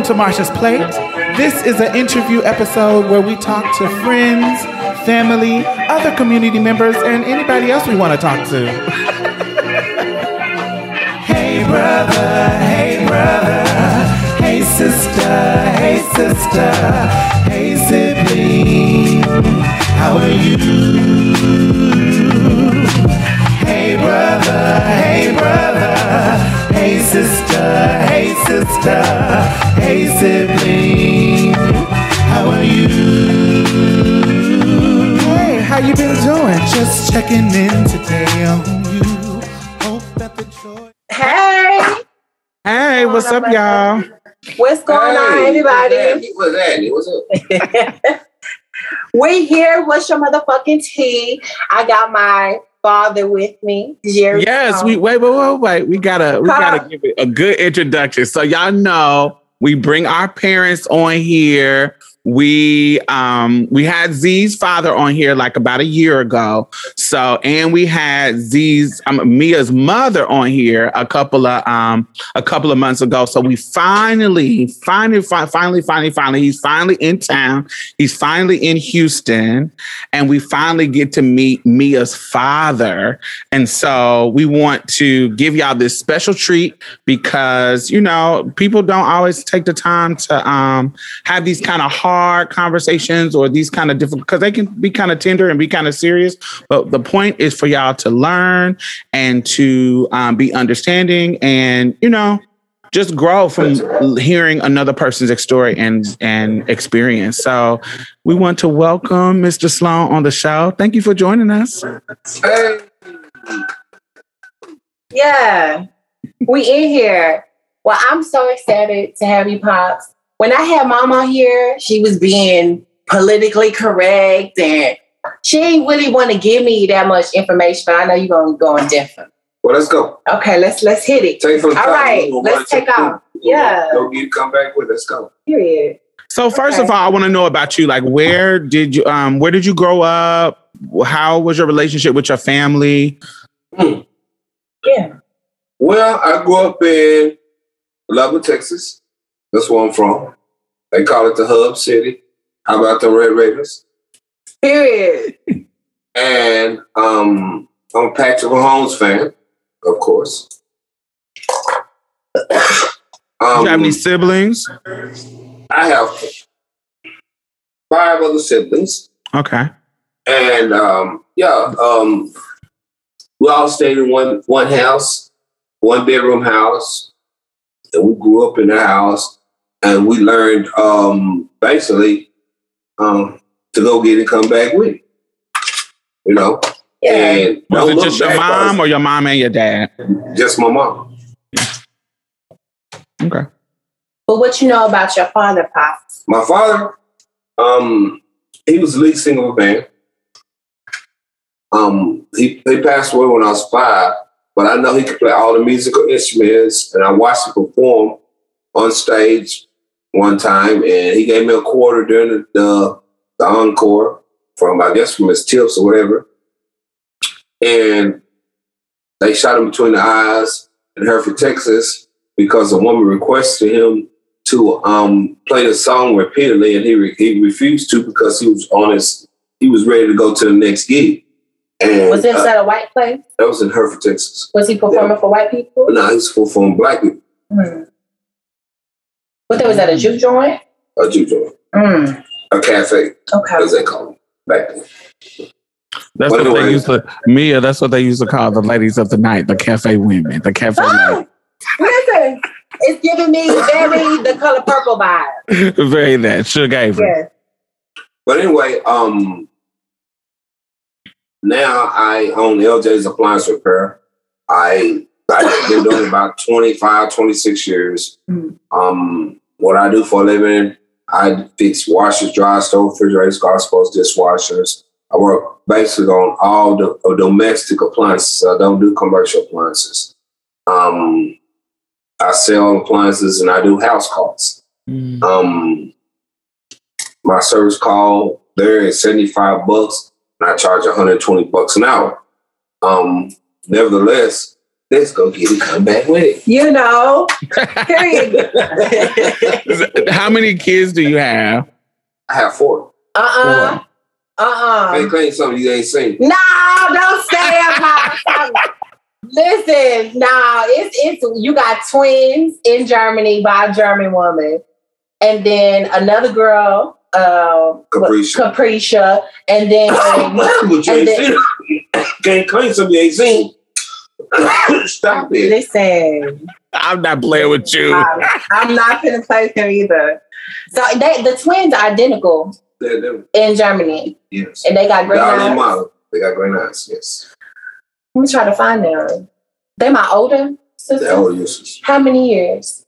Welcome to Marsha's Plate. This is an interview episode where we talk to friends, family, other community members, and anybody else we want to talk to. hey, brother, hey, brother, hey, sister, hey, sister, hey, sibling, how are you? Sister, hey sister, hey sibling, how are you? Hey, how you been doing? Just checking in today on you. Hope that the joy. Hey. Hey, what's up, y'all? What's going on, everybody? What's that? What's up? we here. What's your motherfucking tea? I got my father with me, Jerry. Yes, we wait, wait, wait, wait. We gotta we gotta give it a good introduction. So y'all know we bring our parents on here we um we had Z's father on here like about a year ago. So and we had Z's um, Mia's mother on here a couple of um a couple of months ago. So we finally, finally, finally, finally, finally, he's finally in town. He's finally in Houston, and we finally get to meet Mia's father. And so we want to give y'all this special treat because you know people don't always take the time to um have these kind of hard hard conversations or these kind of difficult because they can be kind of tender and be kind of serious. But the point is for y'all to learn and to um, be understanding and you know just grow from hearing another person's story and and experience. So we want to welcome Mr. Sloan on the show. Thank you for joining us. Yeah, we in here. Well, I'm so excited to have you, Pops when I had mama here, she was being politically correct and she didn't really want to give me that much information, but I know you're gonna go in different. Well, let's go. Okay, let's let's hit it. Take from All right, let's take off. Yeah. Go get come back with. Let's go. Period. So first okay. of all, I want to know about you. Like, where did you um where did you grow up? How was your relationship with your family? Hmm. Yeah. Well, I grew up in Lubbock, Texas. That's where I'm from. They call it the Hub City. How about the Red Raiders? Period. And um, I'm a Patrick Mahomes fan, of course. Um, you have any siblings? I have five other siblings. Okay. And um, yeah, um, we all stayed in one one house, one bedroom house, and we grew up in the house and we learned um, basically um, to go get it, come back with it. You know. Yeah. And was it just your mom or your mom and your dad? Just my mom. Okay. But what you know about your father, Pops? My father, um, he was the lead singer of a band. Um, he, he passed away when I was five, but I know he could play all the musical instruments, and I watched him perform on stage one time, and he gave me a quarter during the, the, the encore from I guess from his tips or whatever, and they shot him between the eyes in Hereford, Texas, because a woman requested him to um, play the song repeatedly, and he re- he refused to because he was on his he was ready to go to the next gig. And, was this uh, at a white place? That was in Hereford, Texas. Was he performing yeah. for white people? No, he was performing black people. Hmm. What that was that a juke joint? A juke joint. Mm. A cafe. Okay. As they call them back then. That's what they used to Mia. That's what they used to call the ladies of the night, the cafe women, the cafe. Oh, listen, it's giving me very the color purple vibe. very that Sugar Avery. Yes. But anyway, um, now I own LJ's Appliance Repair. I I've been doing about 25, 26 years. Mm. Um, what I do for a living, I fix washers, dry stove, refrigerators, garbage dishwashers. I work basically on all the uh, domestic appliances. I don't do commercial appliances. Um, I sell appliances and I do house calls. Mm. Um, my service call there is 75 bucks and I charge 120 bucks an hour. Um, nevertheless, let's go get it, come back with it. You know, period. how many kids do you have? I have four. Uh-uh. Uh-uh. Can't Uh-uh. claim something you ain't seen. No, don't say about Listen, no, it's it's you got twins in Germany by a German woman, and then another girl, uh, Capricia. Capricia, and then but you and ain't then- seen Can't claim something you ain't seen. Stop it. listen, I'm not playing with you. I'm, I'm not gonna play with him either. So they the twins are identical They're in Germany, Yes. and they got great Dolly eyes. model. They got great eyes. Yes. Let me try to find them. They my older sister. They're all useless. How many years?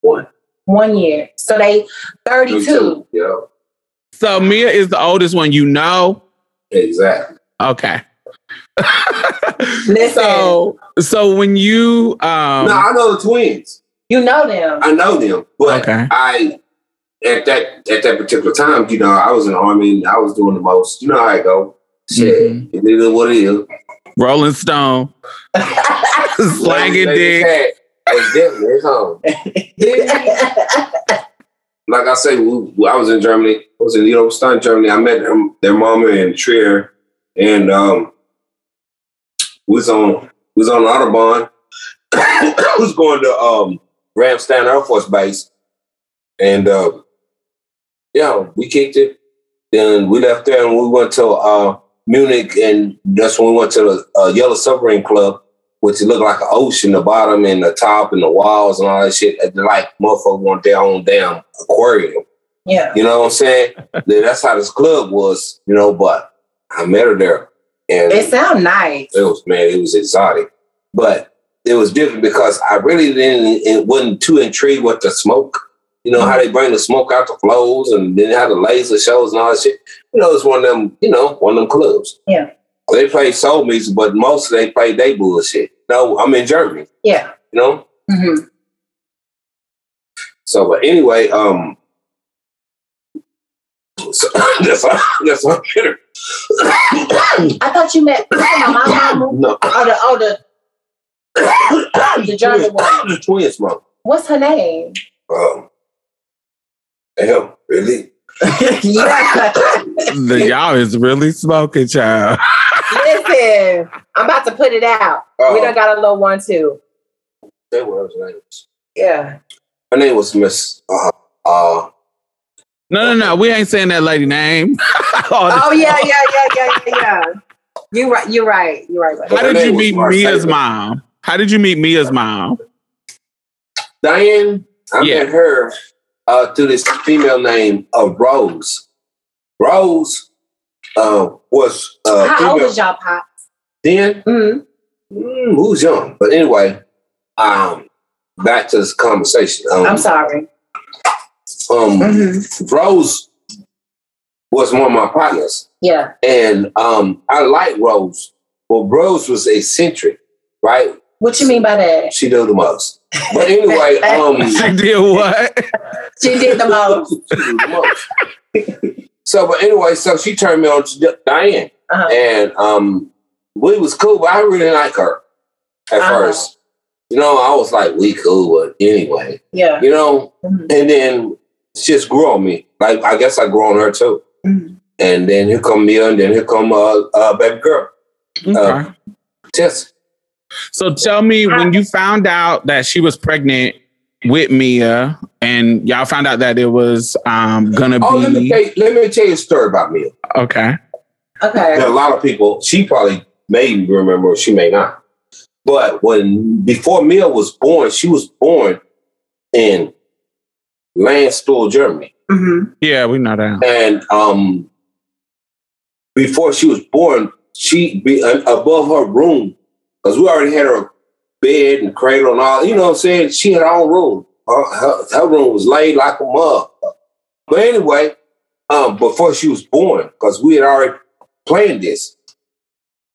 One. One year. So they 32. Yeah. So Mia is the oldest one you know. Exactly. Okay. Listen, so so when you um no, I know the twins. you know them. I know them, but Okay. I at that at that particular time, you know, I was in the army and I was doing the most. You know how I go. Shit, Mhm. it is what it is. Rolling Stone, slanging Lady dick. It's definitely it's home. Like I say, we, I was in Germany. I was in Niederösterreich, Germany. I met them, their mama in Trier, and um, we was on was on Audubon. autobahn. I was going to um, Ramstein Air Force Base, and uh, yeah, we kicked it. Then we left there and we went to uh, Munich, and that's when we went to the uh, Yellow Submarine Club, which looked like an ocean, the bottom and the top and the walls and all that shit. Like motherfuckers want their own damn aquarium. yeah. You know what I'm saying? That's how this club was, you know, but I met her there. And It sound nice. it was man, it was exotic. But it was different because I really didn't it wasn't too intrigued with the smoke. You know, how they bring the smoke out the flows and then how the laser shows and all that shit. You know, it's one of them, you know, one of them clubs. Yeah. They play soul music, but most they play they bullshit. No, I'm in Germany, Yeah. you know? hmm So but anyway, um so that's all that's all bitter. I thought you met you talking about my mama. no. Oh, the, oh, the, the German one. The twins mom. What's her name? Um, damn, really? yeah. The y'all is really smoking, child. Listen, I'm about to put it out. We Oh, done got a little one too. that was her name. Yeah. Her name was Miss uh uh No, no, no. We ain't saying that lady name. Oh yeah, yeah, yeah, yeah, yeah, yeah. You right. You're right. You're right. How did you meet Marcella. Mia's mom? How did you meet Mia's mom? Diane. I Yeah. met her uh through this female name of Rose. Rose uh was uh How old was y'all pops? then Mm-hmm. mm, who was young. But anyway, um back to this conversation. Um, I'm sorry. Um Mm-hmm. Rose was one of my partners. Yeah. And um, I like Rose. but Rose was eccentric, right? What you mean by that? She did the most. But anyway, um, She did what? She did the most. she did the most. so, but anyway, so she turned me on to Diane, Uh-huh. and um, we was cool, but I really didn't like her at Uh-huh. first. You know, I was like, we cool, but anyway, Yeah. you know, Mhm. and then she just grew on me. Like I guess I grew on her too. Mhm. And then here come Mia, and then here come uh, uh baby girl, Okay. Tess. So tell me when you found out that she was pregnant with Mia and y'all found out that it was um gonna Oh, let me be tell you, let me tell you a story about Mia. okay. Okay. There are a lot of people. She probably may remember, or she may not. But when before Mia was born, she was born in Landstuhl, Germany, Mm-hmm. Yeah, we know that. and um, before she was born, she be uh, above her room because we already had her bed and cradle and all. You know what I'm saying? She had her own room. Her, her, her room was laid like a mug. But anyway, um, before she was born, because we had already planned this,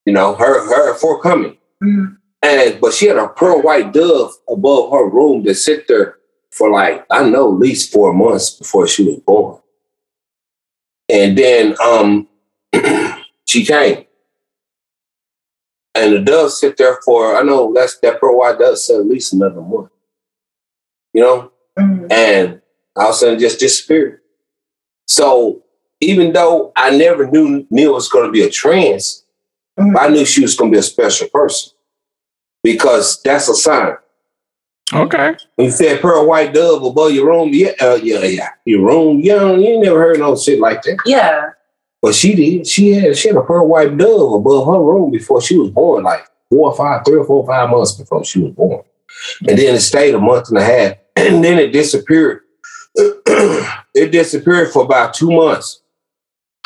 you know, her her forthcoming. Mhm. And but she had a pearl white dove above her room that sit there for like I know at least four months before she was born. And then um she came. And the dove sit there for I know that's that pearl white dove sit at least another month. You know? Mhm. And all of a sudden just disappeared. So even though I never knew Neil was going to be a trans, Mhm. I knew she was going to be a special person because that's a sign. Okay. When you said pearl white dove above your room, yeah, uh, yeah, yeah, your room, you know, you ain't never heard no shit like that. Yeah. But she did. She had she had a pearl white dove above her room before she was born, like four or five, three or four, or five months before she was born. And then it stayed a month and a half, and then it disappeared. it disappeared for about two months,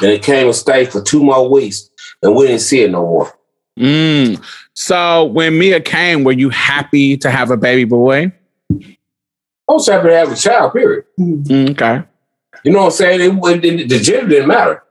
and it came and stayed for two more weeks, and we didn't see it no more. Mm. So when Mia came, were you happy to have a baby boy? I was happy to have a child. Period. Mm, Okay. You know what I'm saying? It, it, the gender didn't matter.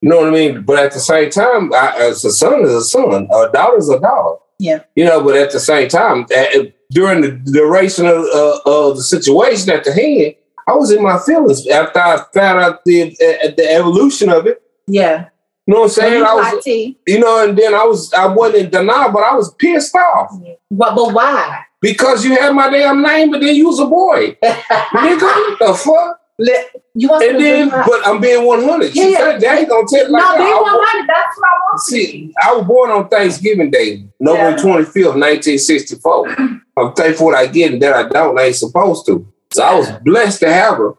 You know what I mean? But at the same time, I, as a son is a son, a daughter is a daughter. Yeah. You know, but at the same time, uh, during the duration of, uh, of the situation at the hand, I was in my feelings after I found out the uh, the evolution of it. Yeah. You know what I'm saying? I was, you know, and then I was, I wasn't in denial, but I was pissed off But, but why? because you had my damn name, but then you was a boy. Nigga, what the fuck? Let- you want And then, but I'm being 100. She Yeah. said, they ain't gonna tell like no, that. be I 100. That's what I want. See, I was born on Thanksgiving Day, November Yeah. 25th, 1964. I'm thankful what I get and that I don't, I ain't supposed to. So I was blessed to have her.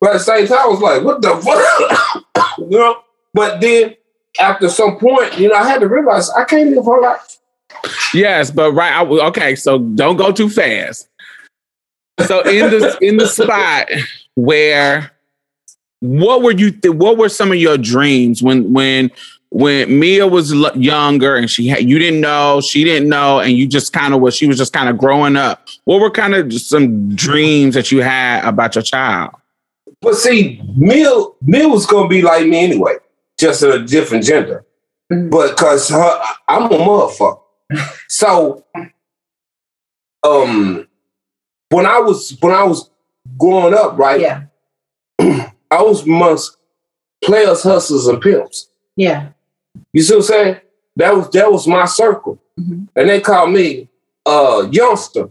But at the same time, I was like, what the fuck? you know? But then after some point, you know, I had to realize I can't live her life. Yes, but right. I, okay, so don't go too fast. So in the in the spot where, what were you? Th- what were some of your dreams when when when Mia was l- younger and she had you didn't know she didn't know and you just kind of was she was just kind of growing up. What were kind of some dreams that you had about your child? But see, Mill, Mill was gonna be like me anyway, just a different gender. Mhm. But cause her, I'm a motherfucker. So, um, when I was when I was growing up, right, Yeah. I was amongst players, hustlers, and pimps. Yeah. You see what I'm saying? That was that was my circle, Mhm. and they called me uh youngster.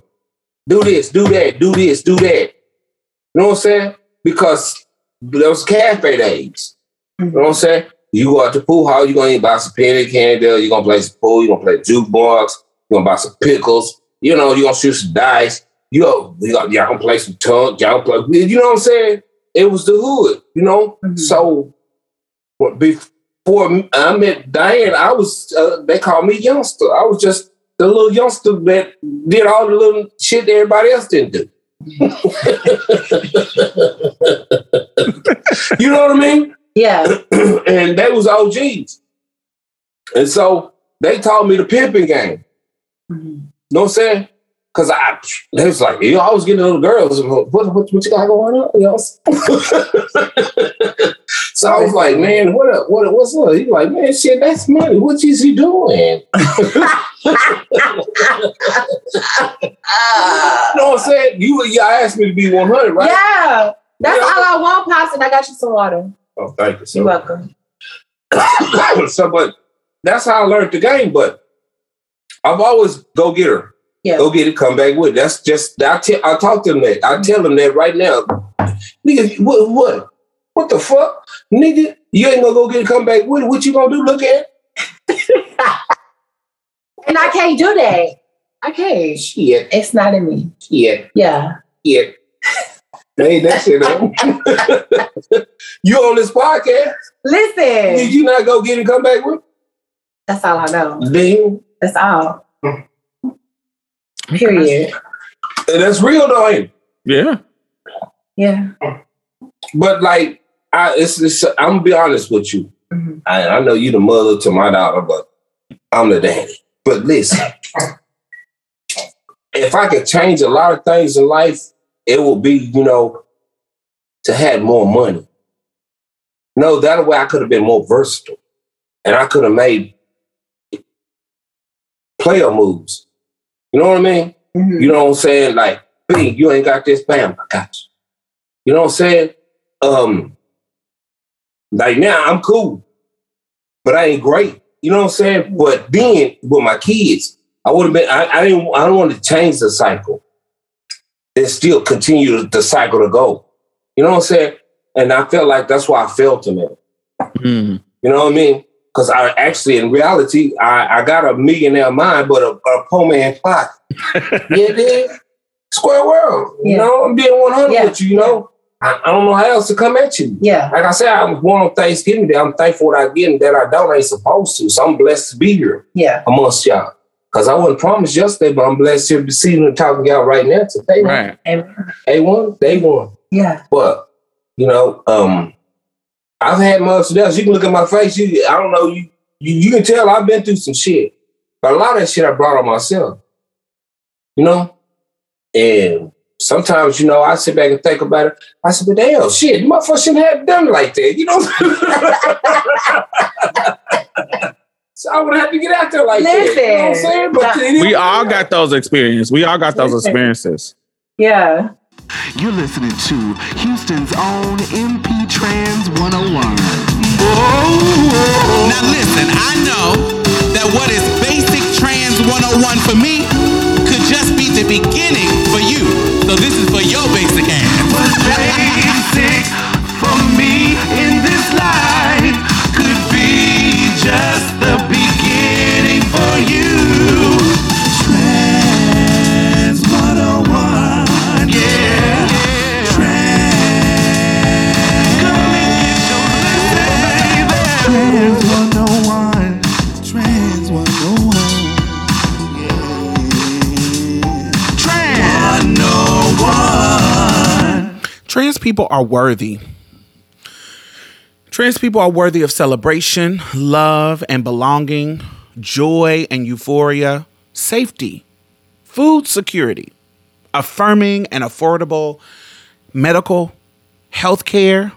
Do this, do that, do this, do that. You know what I'm saying? Because was cafe days. You know what I'm saying? You go out to pool hall, you're gonna buy some penny candy, you're gonna play some pool, you're gonna play jukebox, you're gonna buy some pickles, you know, you're gonna shoot some dice, you know, got, y'all gonna play some tongue, y'all play, you know what I'm saying? It was the hood, you know? Mhm. So before I met Diane, I was uh, they called me youngster. I was just the little youngster that did all the little shit that everybody else didn't do. you know what I mean? Yeah. and they was OGs. And so they taught me the pimping game. Mhm. You know what I'm saying? Cause I they was like, you always getting little girls. What, what, what you got going on? You know? so I was like, man, what up? What what's up? He like, man, shit, that's money. What is he doing? You know what I'm saying? You y'all asked me to be 100, right? Yeah. That's Yeah. all I want, Pops, and I got you some water. Oh, thank you. You're So, welcome. so but that's how I learned the game. But I've always go get her. Yeah. Go get it, come back with. it. That's just I tell I talk to them that. I tell them that right now. Nigga, what what? What the fuck? Nigga, you ain't gonna go get it, come back with it. What you gonna do? Look at And I can't do that. I can't. shit, It's not in me. shit, Yeah. shit. Ain't that shit on. you on this podcast? Listen. Did Listen. you not go get it, come back with? That's all I know. it? Damn. That's all. Period. And that's real though, ain't it? Yeah. Yeah. But like, I it's, it's I'm gonna be honest with you. Mhm. I, I know you the mother to my daughter, but I'm the daddy. But listen, if I could change a lot of things in life, it would be, you know, to have more money. No, that way I could have been more versatile. And I could have made player moves. You know what I mean? Mhm. You know what I'm saying? Like, bing, you ain't got this, bam, I got you. You know what I'm saying? Um, like now I'm cool, but I ain't great. You know what I'm saying? But then with my kids, I would have been. I, I didn't. I don't want to change the cycle. And still continue the cycle to go. You know what I'm saying? And I felt like that's why I failed to marry. Mm. You know what I mean? Because I actually, in reality, I, I got a millionaire mind, but a, a poor man pocket. yeah, dude. Square world. You know, I'm being 100 Yeah. with you, you know? I, I don't know how else to come at you. Yeah. Like I said, I was born on Thanksgiving Day. I'm thankful that I get and that I don't I ain't supposed to. So I'm blessed to be here Yeah. amongst y'all. Because I wasn't promised yesterday, but I'm blessed here to be sitting and talking to y'all right now today. Right. Amen. A1, day one. Yeah. But, you know, um, I've had months else. You can look at my face. You, I don't know, you, you you can tell I've been through some shit. But a lot of that shit I brought on myself. You know? And sometimes, you know, I sit back and think about it. I said, but damn, shit, you motherfucker shouldn't have done like that, you know? so I would have to get out there like that. You know what I'm saying? But it is- We all got those experiences. We all got those experiences. Yeah. You're listening to Houston's own MP Trans 101. Now listen, I know that what is basic trans 101 for me could just be the beginning for you. So this is for your basic ass. People are worthy. Trans people are worthy of celebration, love and belonging, joy and euphoria, safety, food security, affirming and affordable medical health care.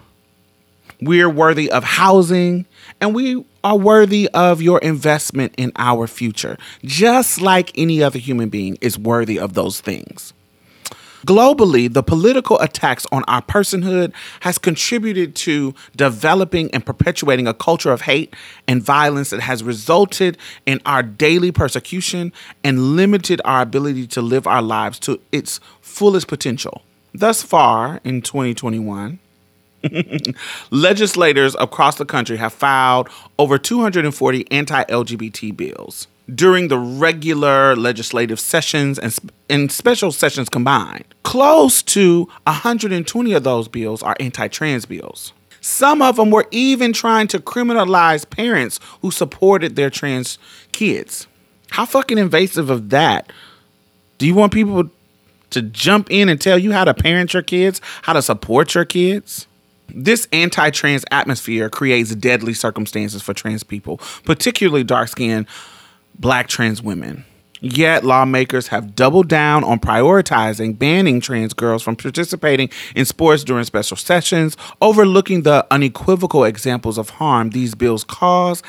We're worthy of housing and we are worthy of your investment in our future, just like any other human being is worthy of those things. Globally, the political attacks on our personhood has contributed to developing and perpetuating a culture of hate and violence that has resulted in our daily persecution and limited our ability to live our lives to its fullest potential. Thus far, in 2021, legislators across the country have filed over 240 anti LGBT bills. During the regular legislative sessions and, and special sessions combined, close to 120 of those bills are anti trans bills. Some of them were even trying to criminalize parents who supported their trans kids. How fucking invasive of that? Do you want people to jump in and tell you how to parent your kids, how to support your kids? This anti trans atmosphere creates deadly circumstances for trans people, particularly dark skinned black trans women. Yet, lawmakers have doubled down on prioritizing banning trans girls from participating in sports during special sessions, overlooking the unequivocal examples of harm these bills cause,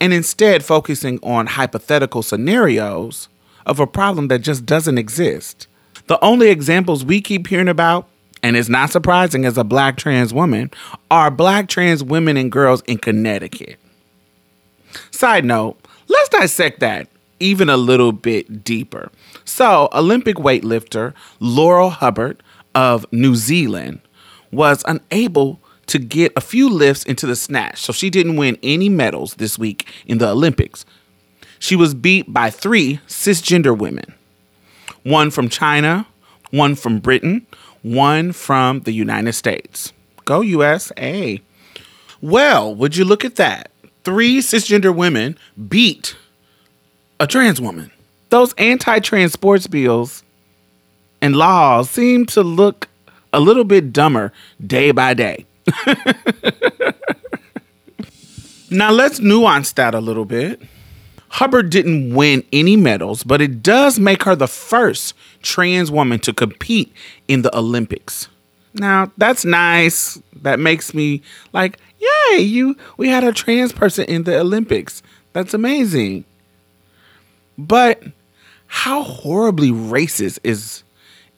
and instead focusing on hypothetical scenarios of a problem that just doesn't exist. The only examples we keep hearing about, and it's not surprising as a black trans woman, are black trans women and girls in Connecticut. Side note, let's dissect that even a little bit deeper. So, Olympic weightlifter Laurel Hubbard of New Zealand was unable to get a few lifts into the snatch, so she didn't win any medals this week in the Olympics. She was beat by three cisgender women one from China, one from Britain, one from the United States. Go USA. Well, would you look at that? Three cisgender women beat a trans woman. Those anti trans sports bills and laws seem to look a little bit dumber day by day. now, let's nuance that a little bit. Hubbard didn't win any medals, but it does make her the first trans woman to compete in the Olympics. Now, that's nice. That makes me like, yay, you we had a trans person in the Olympics. That's amazing. But how horribly racist is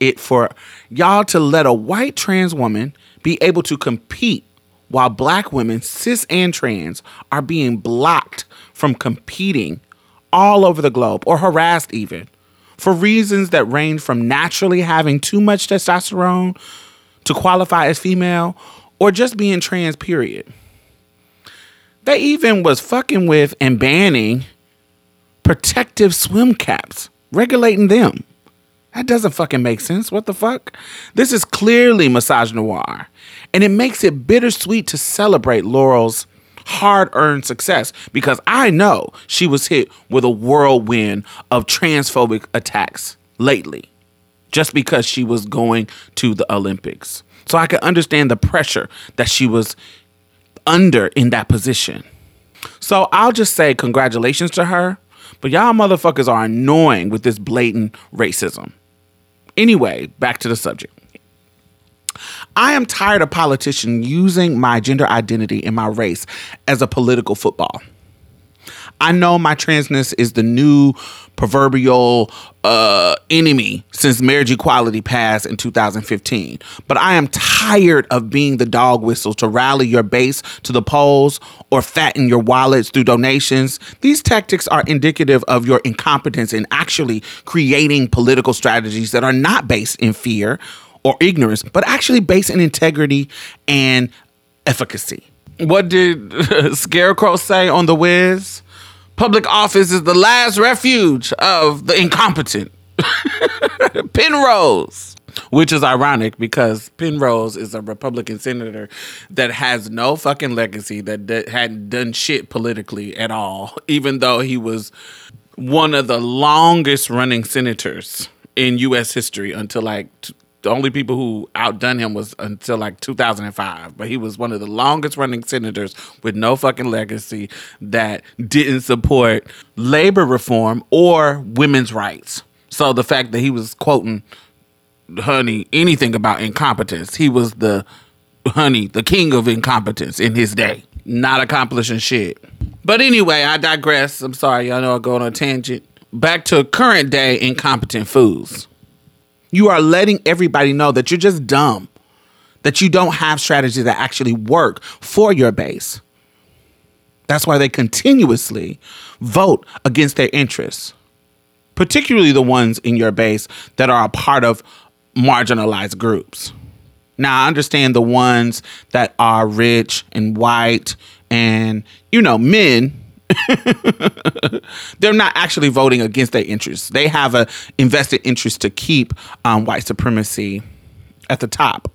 it for y'all to let a white trans woman be able to compete while black women, cis and trans, are being blocked from competing all over the globe or harassed even for reasons that range from naturally having too much testosterone to qualify as female or just being trans, period. They even was fucking with and banning protective swim caps, regulating them. That doesn't fucking make sense. What the fuck? This is clearly misogynoir, and it makes it bittersweet to celebrate Laurel's hard earned success because I know she was hit with a whirlwind of transphobic attacks lately just because she was going to the Olympics. So I can understand the pressure that she was under in that position. So I'll just say congratulations to her, but y'all motherfuckers are annoying with this blatant racism. Anyway, back to the subject. I am tired of politicians using my gender identity and my race as a political football. I know my transness is the new proverbial uh, enemy since marriage equality passed in 2015. But I am tired of being the dog whistle to rally your base to the polls or fatten your wallets through donations. These tactics are indicative of your incompetence in actually creating political strategies that are not based in fear or ignorance, but actually based in integrity and efficacy. What did Scarecrow say on The Wiz? Public office is the last refuge of the incompetent. Penrose. Which is ironic because Penrose is a Republican senator that has no fucking legacy, that, that hadn't done shit politically at all, even though he was one of the longest running senators in U.S. history until like the only people who outdone him was until like 2005 but he was one of the longest running senators with no fucking legacy that didn't support labor reform or women's rights. So the fact that he was quoting honey anything about incompetence he was the honey the king of incompetence in his day not accomplishing shit. But anyway i digress. I'm sorry y'all know i go on a tangent. Back to current day incompetent fools you are letting everybody know that you're just dumb, that you don't have strategies that actually work for your base. That's why they continuously vote against their interests, particularly the ones in your base that are a part of marginalized groups. Now, I understand the ones that are rich and white and, you know, men they're not actually voting against their interests. They have a invested interest to keep um, white supremacy at the top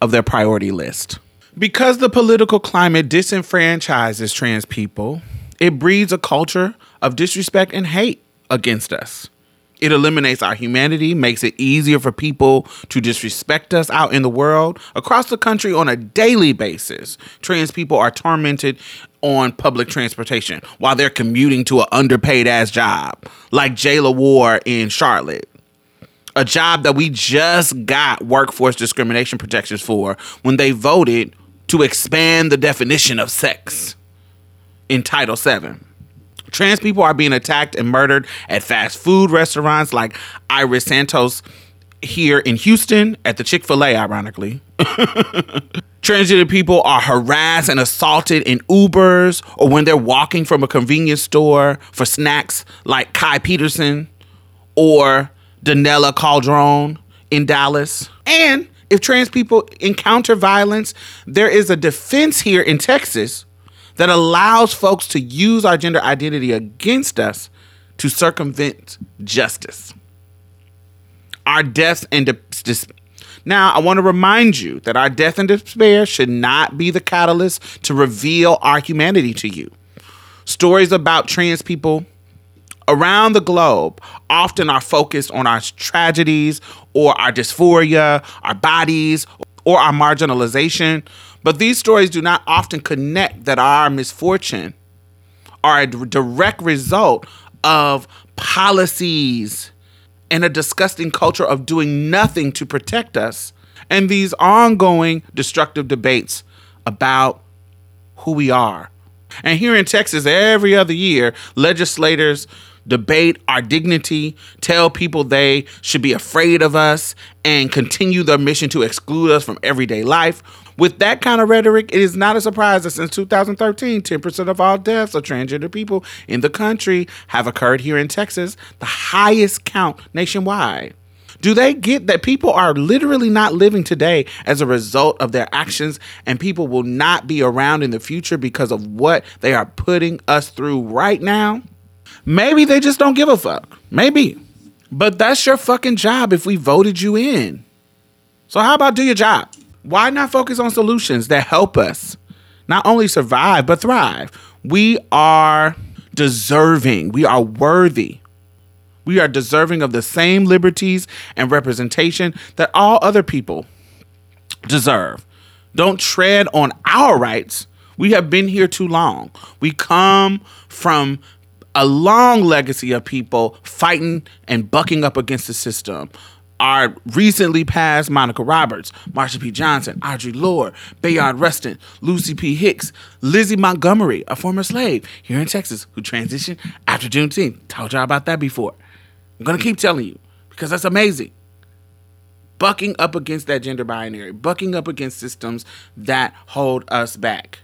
of their priority list. Because the political climate disenfranchises trans people, it breeds a culture of disrespect and hate against us. It eliminates our humanity, makes it easier for people to disrespect us out in the world. Across the country on a daily basis, trans people are tormented on public transportation while they're commuting to an underpaid ass job, like Jayla Ward in Charlotte. A job that we just got workforce discrimination protections for when they voted to expand the definition of sex in Title VII. Trans people are being attacked and murdered at fast food restaurants like Iris Santos here in Houston at the Chick fil A, ironically. Transgender people are harassed and assaulted in Ubers or when they're walking from a convenience store for snacks like Kai Peterson or Danella Caldron in Dallas. And if trans people encounter violence, there is a defense here in Texas that allows folks to use our gender identity against us to circumvent justice. Our deaths and dis- now, I want to remind you that our death and despair should not be the catalyst to reveal our humanity to you. Stories about trans people around the globe often are focused on our tragedies or our dysphoria, our bodies, or our marginalization. But these stories do not often connect that our misfortune are a direct result of policies and a disgusting culture of doing nothing to protect us, and these ongoing destructive debates about who we are. And here in Texas, every other year, legislators debate our dignity, tell people they should be afraid of us, and continue their mission to exclude us from everyday life. With that kind of rhetoric, it is not a surprise that since 2013, 10% of all deaths of transgender people in the country have occurred here in Texas, the highest count nationwide. Do they get that people are literally not living today as a result of their actions and people will not be around in the future because of what they are putting us through right now? Maybe they just don't give a fuck. Maybe. But that's your fucking job if we voted you in. So how about do your job? Why not focus on solutions that help us not only survive but thrive? We are deserving. We are worthy. We are deserving of the same liberties and representation that all other people deserve. Don't tread on our rights. We have been here too long. We come from a long legacy of people fighting and bucking up against the system. Our recently passed Monica Roberts, Marsha P. Johnson, Audre Lorde, Bayard Rustin, Lucy P. Hicks, Lizzie Montgomery, a former slave here in Texas who transitioned after Juneteenth. Told y'all about that before. I'm gonna keep telling you because that's amazing. Bucking up against that gender binary, bucking up against systems that hold us back.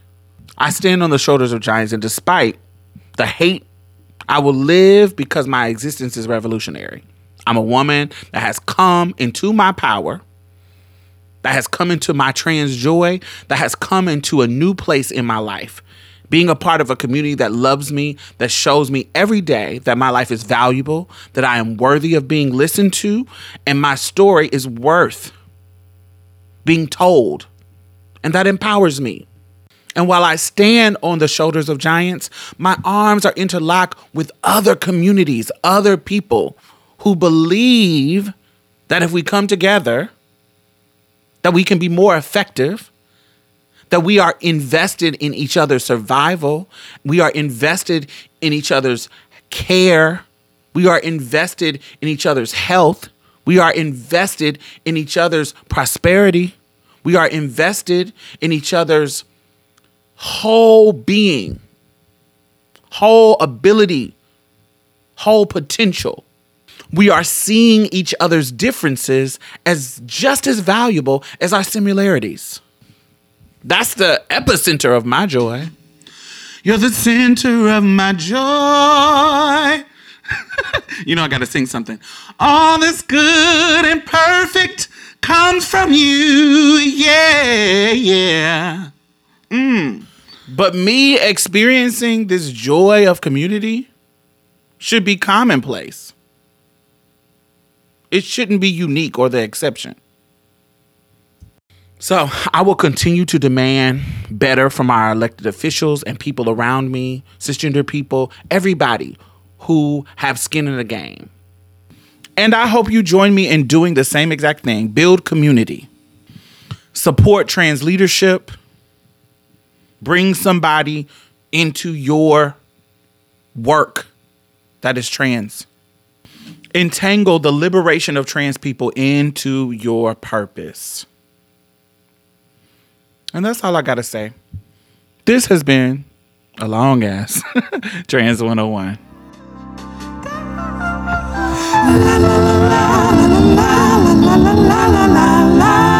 I stand on the shoulders of giants, and despite the hate, I will live because my existence is revolutionary. I'm a woman that has come into my power, that has come into my trans joy, that has come into a new place in my life being a part of a community that loves me, that shows me every day that my life is valuable, that I am worthy of being listened to, and my story is worth being told. And that empowers me. And while I stand on the shoulders of giants, my arms are interlocked with other communities, other people who believe that if we come together, that we can be more effective that we are invested in each other's survival. We are invested in each other's care. We are invested in each other's health. We are invested in each other's prosperity. We are invested in each other's whole being, whole ability, whole potential. We are seeing each other's differences as just as valuable as our similarities. That's the epicenter of my joy. You're the center of my joy. you know, I got to sing something. All this good and perfect comes from you. Yeah, yeah. Mm. But me experiencing this joy of community should be commonplace. It shouldn't be unique or the exception. So I will continue to demand better from our elected officials and people around me, cisgender people, everybody who have skin in the game. And I hope you join me in doing the same exact thing build community, support trans leadership, bring somebody into your work that is trans. Entangle the liberation of trans people into your purpose. And that's all I got to say. This has been a long ass Trans 101. Oh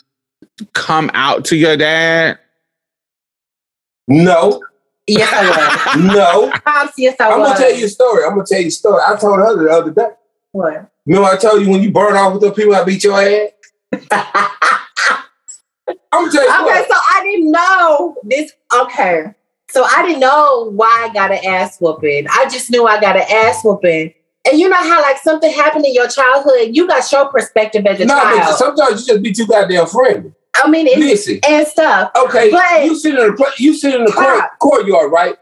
come out to your dad? No, Yes, I was. no. Pops, yes, I I'm was. gonna tell you a story. I'm gonna tell you a story. I told her the other day. What? Remember I told you when you burn off with the people I beat your ass? I'm gonna tell you Okay, what. so I didn't know this. Okay, so I didn't know why I got an ass whooping. I just knew I got an ass whooping. And you know how like something happened in your childhood, you got your perspective as a No, but child. sometimes you just be too goddamn friendly. I mean, it's, Listen, and stuff. okay, But- you sit in the you sit in the court, courtyard, right?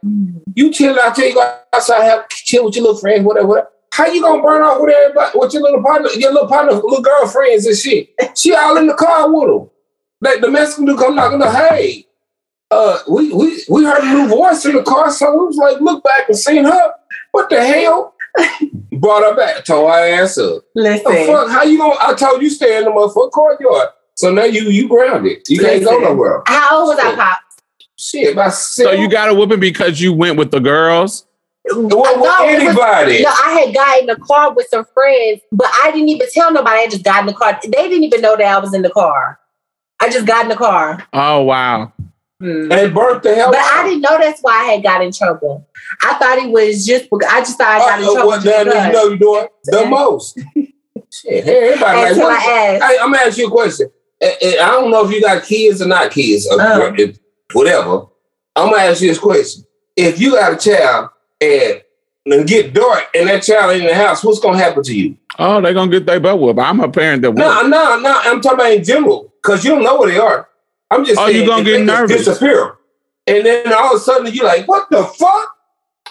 You chill out there, you go outside, have chill with your little friends, whatever. whatever. How you gonna burn off with everybody, with your little partner, your little partner, little girlfriends and shit? She all in the car with them. Like the Mexican dude come knocking the hey. Uh, we we we heard a new voice in the car, so we was like, look back and seen her. What the hell? Brought her back, tore her ass up. Listen, The fuck? How you gonna? I told you stay in the motherfucking courtyard. So now you you grounded. You can't go Listen. nowhere. how old was I, Pop? Shit, about So you got a whooping because you went with the girls? What, No, what it was- anybody? No, I had got in the car with some friends, but I didn't even tell nobody. I just got in the car. They didn't even know that I was in the car. I just got in the car. Oh wow. Hmm. and burnt the hell But out. I didn't know that's why I had got in trouble. I thought it was just because I just thought I got in Uh, trouble. what just you because. know you doing the most? Shit, hey, everybody like Until what- I asked. Hey, I'm gonna ask you a question. And- and I don't know if you got kids or not kids, or uh-huh. if- whatever. I'm gonna ask you this question: If you got a child and and get dark and that child in the house, what's gonna happen to you? Oh, they gonna get their butt whooped. I'm a parent that No, whoop. no, no. I'm talking about in general because you don't know where they are. I'm just Oh, saying you gonna get they just nervous. disappear, and then all of a sudden you're like, "What the fuck?"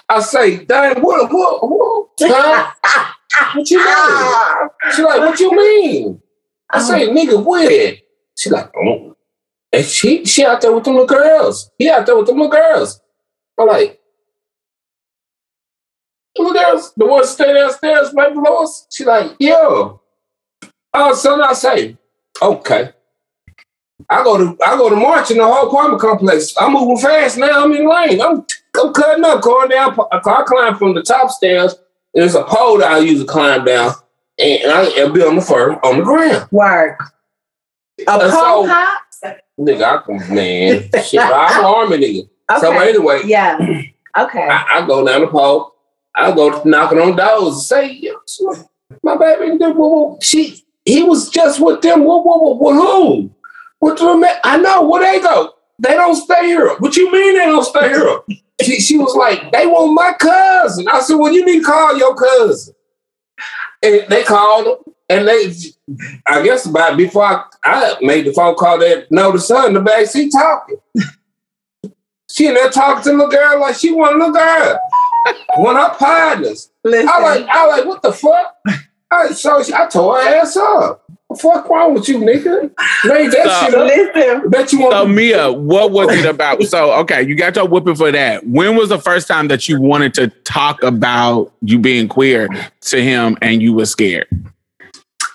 I say, "Dang, what, what, what? Huh? What you mean?" She like, "What you mean?" I oh. say, "Nigga, where?" She like, "Oh." And she she out there with them little girls. He out there with them little girls. I'm like, little girls, the ones stay downstairs right below us. She like. All of a sudden I say, okay. I go to I go to march in the whole apartment complex. I'm moving fast now. I'm in the lane. I'm I'm cutting up, going down. I climb from the top stairs. There's a pole that I use to climb down, and I'll be on the fur on the ground. Work. A And pole so- pop? Nigga, I can man, shit, I'm an army nigga. So Okay. anyway, Yeah. Okay. I, I go down the pole. I go knocking on doors and say, "Yo, my baby, them, woo, woo." she, he was just with them. Woo, woo, with who? With the man? I know where they go. They don't stay here. What you mean they don't stay here? she, she was like, they want my cousin. I said, well, you need to call your cousin. And they called him, and they, I guess about before I, I made the phone call, they know the son in the back seat talking. She in there talking to the girl like she want a little girl. One of her partners. Listen. I like, I like, what the fuck? I so she, I tore her ass up. What fuck wrong with you, nigga? Made that So- shit up. Listen. Bet you want So Mia, what was it about? So okay, you got your whipping for that. When was the first time that you wanted to talk about you being queer to him and you were scared?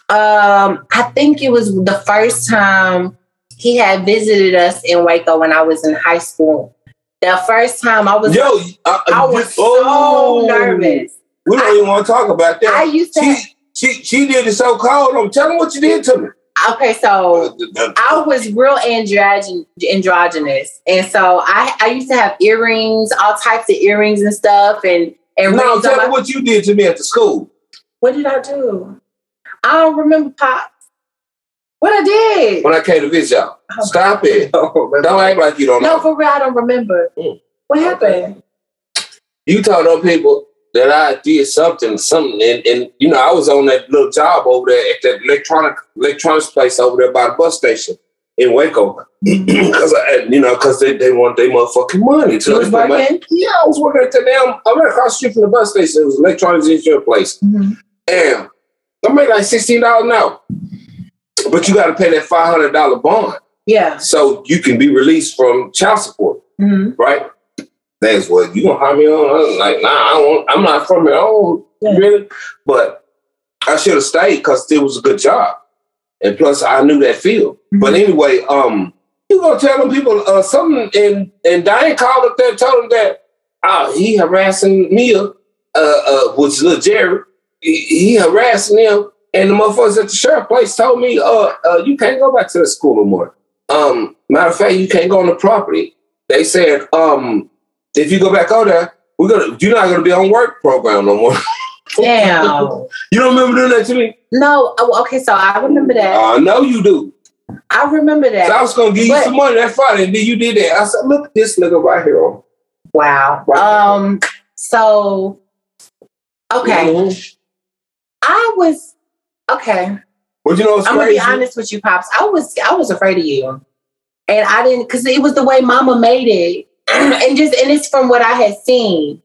Um, I think it was the first time he had visited us in Waco when I was in high school. The first time I was, Yo, I, I was oh, so nervous. We don't even want to talk about that. I used to. she, she, she did it so cold. I'm telling what you did to me. okay, so I was real androgyn- androgynous, and so I I used to have earrings, all types of earrings and stuff, and and no, rings on tell my- me what you did to me at the school. what did I do? I don't remember pop. What I did? when I came to visit y'all. Stop it. Don't act like you don't No, know. No, for real, I don't remember. Mm. What happened? You told them people that I did something, something, and, and you know, I was on that little job over there at that electronic electronics place over there by the bus station in Waco. Because you know, because they, they want their motherfucking money. You was working? yeah, I was working at the damn I went across the street from the bus station. It was electronics insurance place. And I made like sixteen dollars an hour. But you gotta pay that five hundred dollar bond Yeah. so you can be released from child support. Mhm. right? That's what you gonna hire me on? I was like, nah, I don't, I'm not from here. Oh, Yeah. really? But I should have stayed because it was a good job, and plus I knew that field. But anyway, um, you gonna tell them people uh, something? And and Diane called up there, and told them that uh, he harassing Mia, uh, uh, was little Jerry. He, he harassing him, and the motherfuckers at the sheriff place told me, uh, uh, you can't go back to the school no more. Um, matter of fact, you can't go on the property they said, um, if you go back out there, we're gonna you're not gonna be on work program no more. Damn. you don't remember doing that to me? no. Oh, okay, so I remember that. I know you do. I remember that. So I was gonna give you But- some money that Friday, and then you did that. I said, look at this nigga right here. wow. Right. Um. So. Okay. Mhm. I was. Okay. But you know what's I'm gonna be honest with you, pops. I was. I was afraid of you, and I didn't because it was the way Mama made it, and just and it's from what I had seen.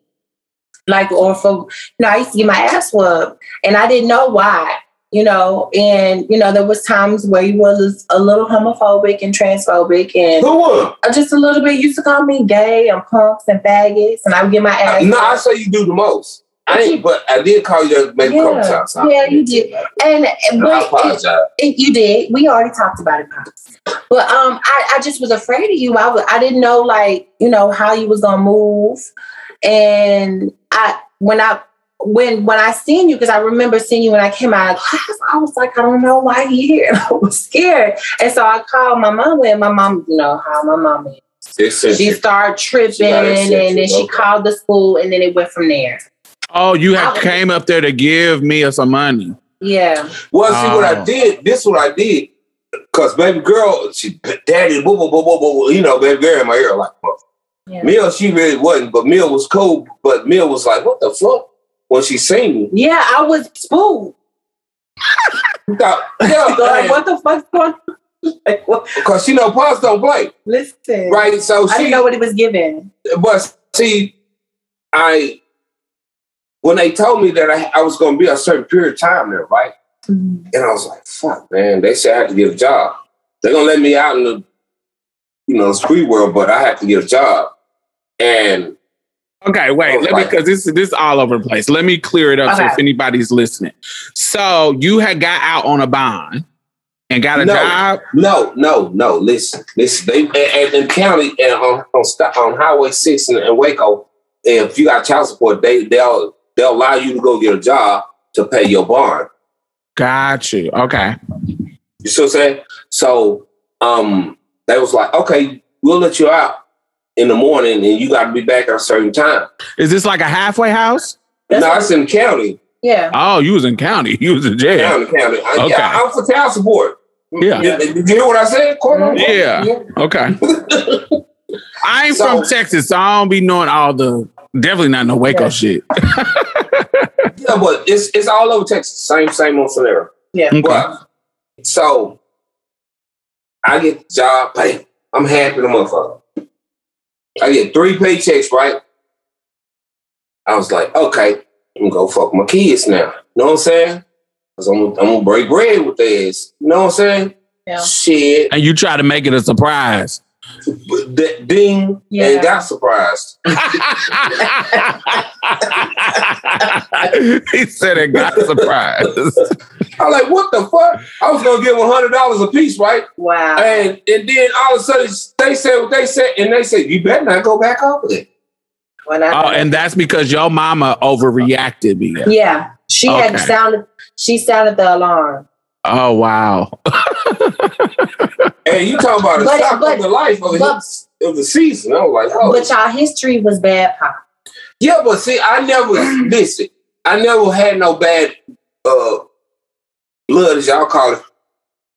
Like or from you know, I used to get my ass whooped, and I didn't know why. You know, and you know, there was times where he was a little homophobic and transphobic, and Who? Uh, just a little bit. Used to call me gay and punks and faggots, and I would get my ass. No, I say you do the most. I ain't, but I did call you maybe a couple Yeah. times. Yeah, you did. and I but apologize. it, you did. We already talked about it, But um, I, I just was afraid of you. I was, I didn't know like you know how you was gonna move, and I when I when when I seen you because I remember seeing you when I came out of class. I was like, I don't know why he here. I was scared, and so I called my mom. And my mom, you know how my mom is. She started tripping, She got eccentric, and then she called the school, and then it went from there. Oh, you have I- came up there to give Mia some money. Yeah. Well, see what I Oh. did. This what I did. Cause baby girl, she daddy boo boo boo boo boo. You know, baby girl in my ear like. Yeah. Mill, she really wasn't, but Mill was cool. But Mill was like, "What the fuck?" When she seen me, Yeah, I was spooked. thought, yeah, Like, what the fuck's going on? Like, because she know Pops don't play, Listen. right? So I she, didn't know what it was giving. but see, I when they told me that I, I was going to be a certain period of time there, right? Mm-hmm. And I was like, "Fuck, man!" They said I had to get a job. They're gonna let me out in the, you know, street world, but I have to get a job. And Okay, wait. Oh, let me because this this is all over the place. Let me clear it up so if anybody's listening. So you had got out on a bond and got a No. job. No, no, no. Listen, listen. They and, and in county and on on, on Highway Six in, in Waco, if you got child support, they they'll they'll allow you to go get a job to pay your bond. Got you. Okay. You see what I'm saying? So um, they was like, okay, we'll let you out in the morning, and you got to be back at a certain time. Is this like a halfway house? That's no, it's in county, Yeah. Oh, you was in county. You was in jail. county, county. I, Okay. yeah, I'm for child support. Yeah. Did, did you hear what I said? Corner? Yeah. Okay. I ain't So- from Texas, so I don't be knowing all the definitely not no Waco Yeah. shit. Yeah, but it's it's all over Texas. Same same old scenario. Yeah. Okay. But so I get the job, pay. I'm happy the motherfucker. I get three paychecks, right? I was like, okay, I'm gonna go fuck my kids now. You know what I'm saying? Cause I'm, I'm gonna break bread with their ass. You know what I'm saying? Yeah. Shit. And you try to make it a surprise. But d- ding Yeah. and got surprised. he said it got surprised. I'm like, what the fuck? I was gonna give hundred dollars a piece, right? Wow. And and then all of a sudden they said what they said, and they said, You better not go back over there. When I- Oh, and that's because your mama overreacted, Mia. yeah. She had sounded. She sounded the alarm. Oh wow. And you talking about a But- shock but- of the life of, but- the, of the season. I was like, oh But y'all history was bad, pop. yeah, but see, I never listen, I never had no bad uh blood, as y'all call it,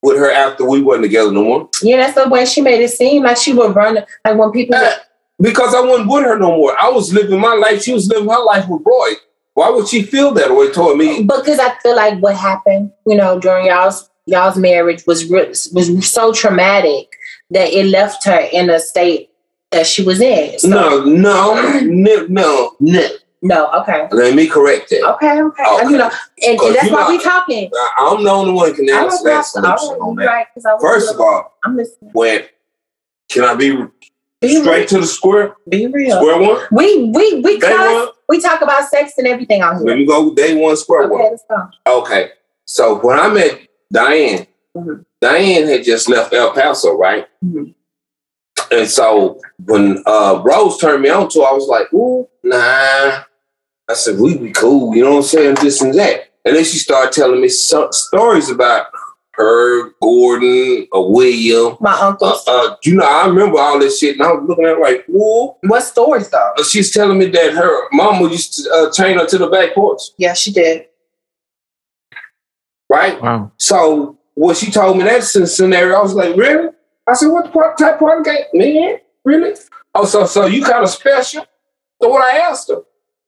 with her after we wasn't together no more. Yeah, that's the way she made it seem like she would run. Like when people. Uh, because I wasn't with her no more. I was living my life. She was living her life with Roy. Why would she feel that way toward me? because I feel like what happened, you know, during y'all's y'all's marriage was was so traumatic that it left her in a state that she was in. So, No, no, no, no, no. no, okay, Let me correct that. okay, okay. Okay. You know, and, and that's why know- we talking. I'm the only one can answer that solution on that. right, 'cause I was- First of all, I'm listening. when can I be Be straight real. to the square Be real. square one? We we we one? We talk about sex and everything Let here. me go day one square Okay, one. let's go. Okay. So when I met Diane, Mhm. Diane had just left El Paso, right? Mhm. And so when uh, Rose turned me on to, I was like, ooh, nah. I said, we be cool, you know what I'm saying? This and that. And then she started telling me some stories about her, Gordon, uh, William. My Uh, uh, you know, I remember all this shit, and I was looking at her like, whoa. what stories though? Uh, She's telling me that her mama used to uh, chain her to the back porch, Yeah, she did. right? Wow. So when she told me that sce- scenario, I was like, really? I said, what part, type party game? Man, really? Oh, so so you kind of special? So what I asked her,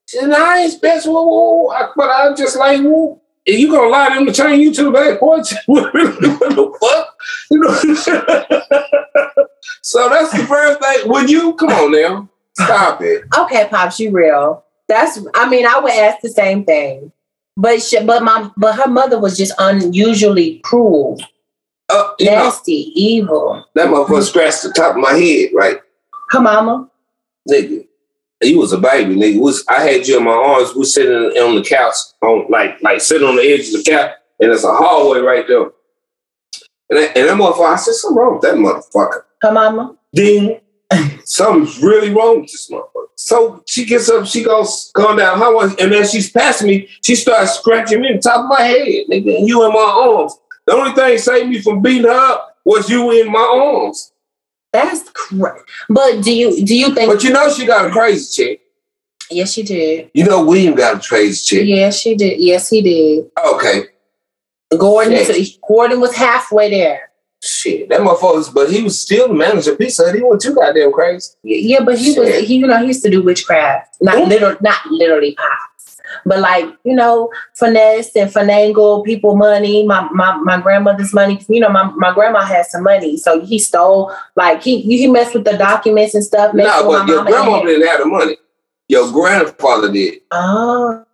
she said, nah, I ain't special, whoa, whoa, but I'm just like, whoa. And you gonna allow them to turn you to the back porch? what the fuck? You know? so that's the first thing. Would you come on now? Stop it. Okay, pops, you real. That's. I mean, I would ask the same thing, but she, but my but her mother was just unusually cruel, Uh, you know, nasty, evil. that motherfucker scratched the top of my head, right? Her mama. nigga. You was a baby, nigga. Was I had you in my arms? We sitting on the couch, on like like sitting on the edge of the couch, and there's a hallway right there. And that, and that motherfucker, I said, something wrong with that motherfucker. Her mama. Ding. Something's really wrong with this motherfucker. So she gets up, she goes going down the hallway, and then she's passing me. She starts scratching me on top of my head, nigga, and you in my arms. The only thing saved me from beating her up was you in my arms. That's crazy. But do you do you think? But you know she got a crazy chick. yes, she did. You know William got a crazy chick. Yes, she did. Yes, he did. Okay. Gordon. Yes. Gordon was halfway there. Shit, that motherfucker, but he was still the manager of Pizza Hut. He wasn't too goddamn crazy. Yeah, but he was, he, you know he used to do witchcraft. Not literal. Not literally pops. But like you know, finesse and finagle people money. My my my grandmother's money. You know, my, my grandma had some money, so he stole. Like he he messed with the documents and stuff. No, with but my your grandma had- didn't have the money. Your grandfather did. Oh.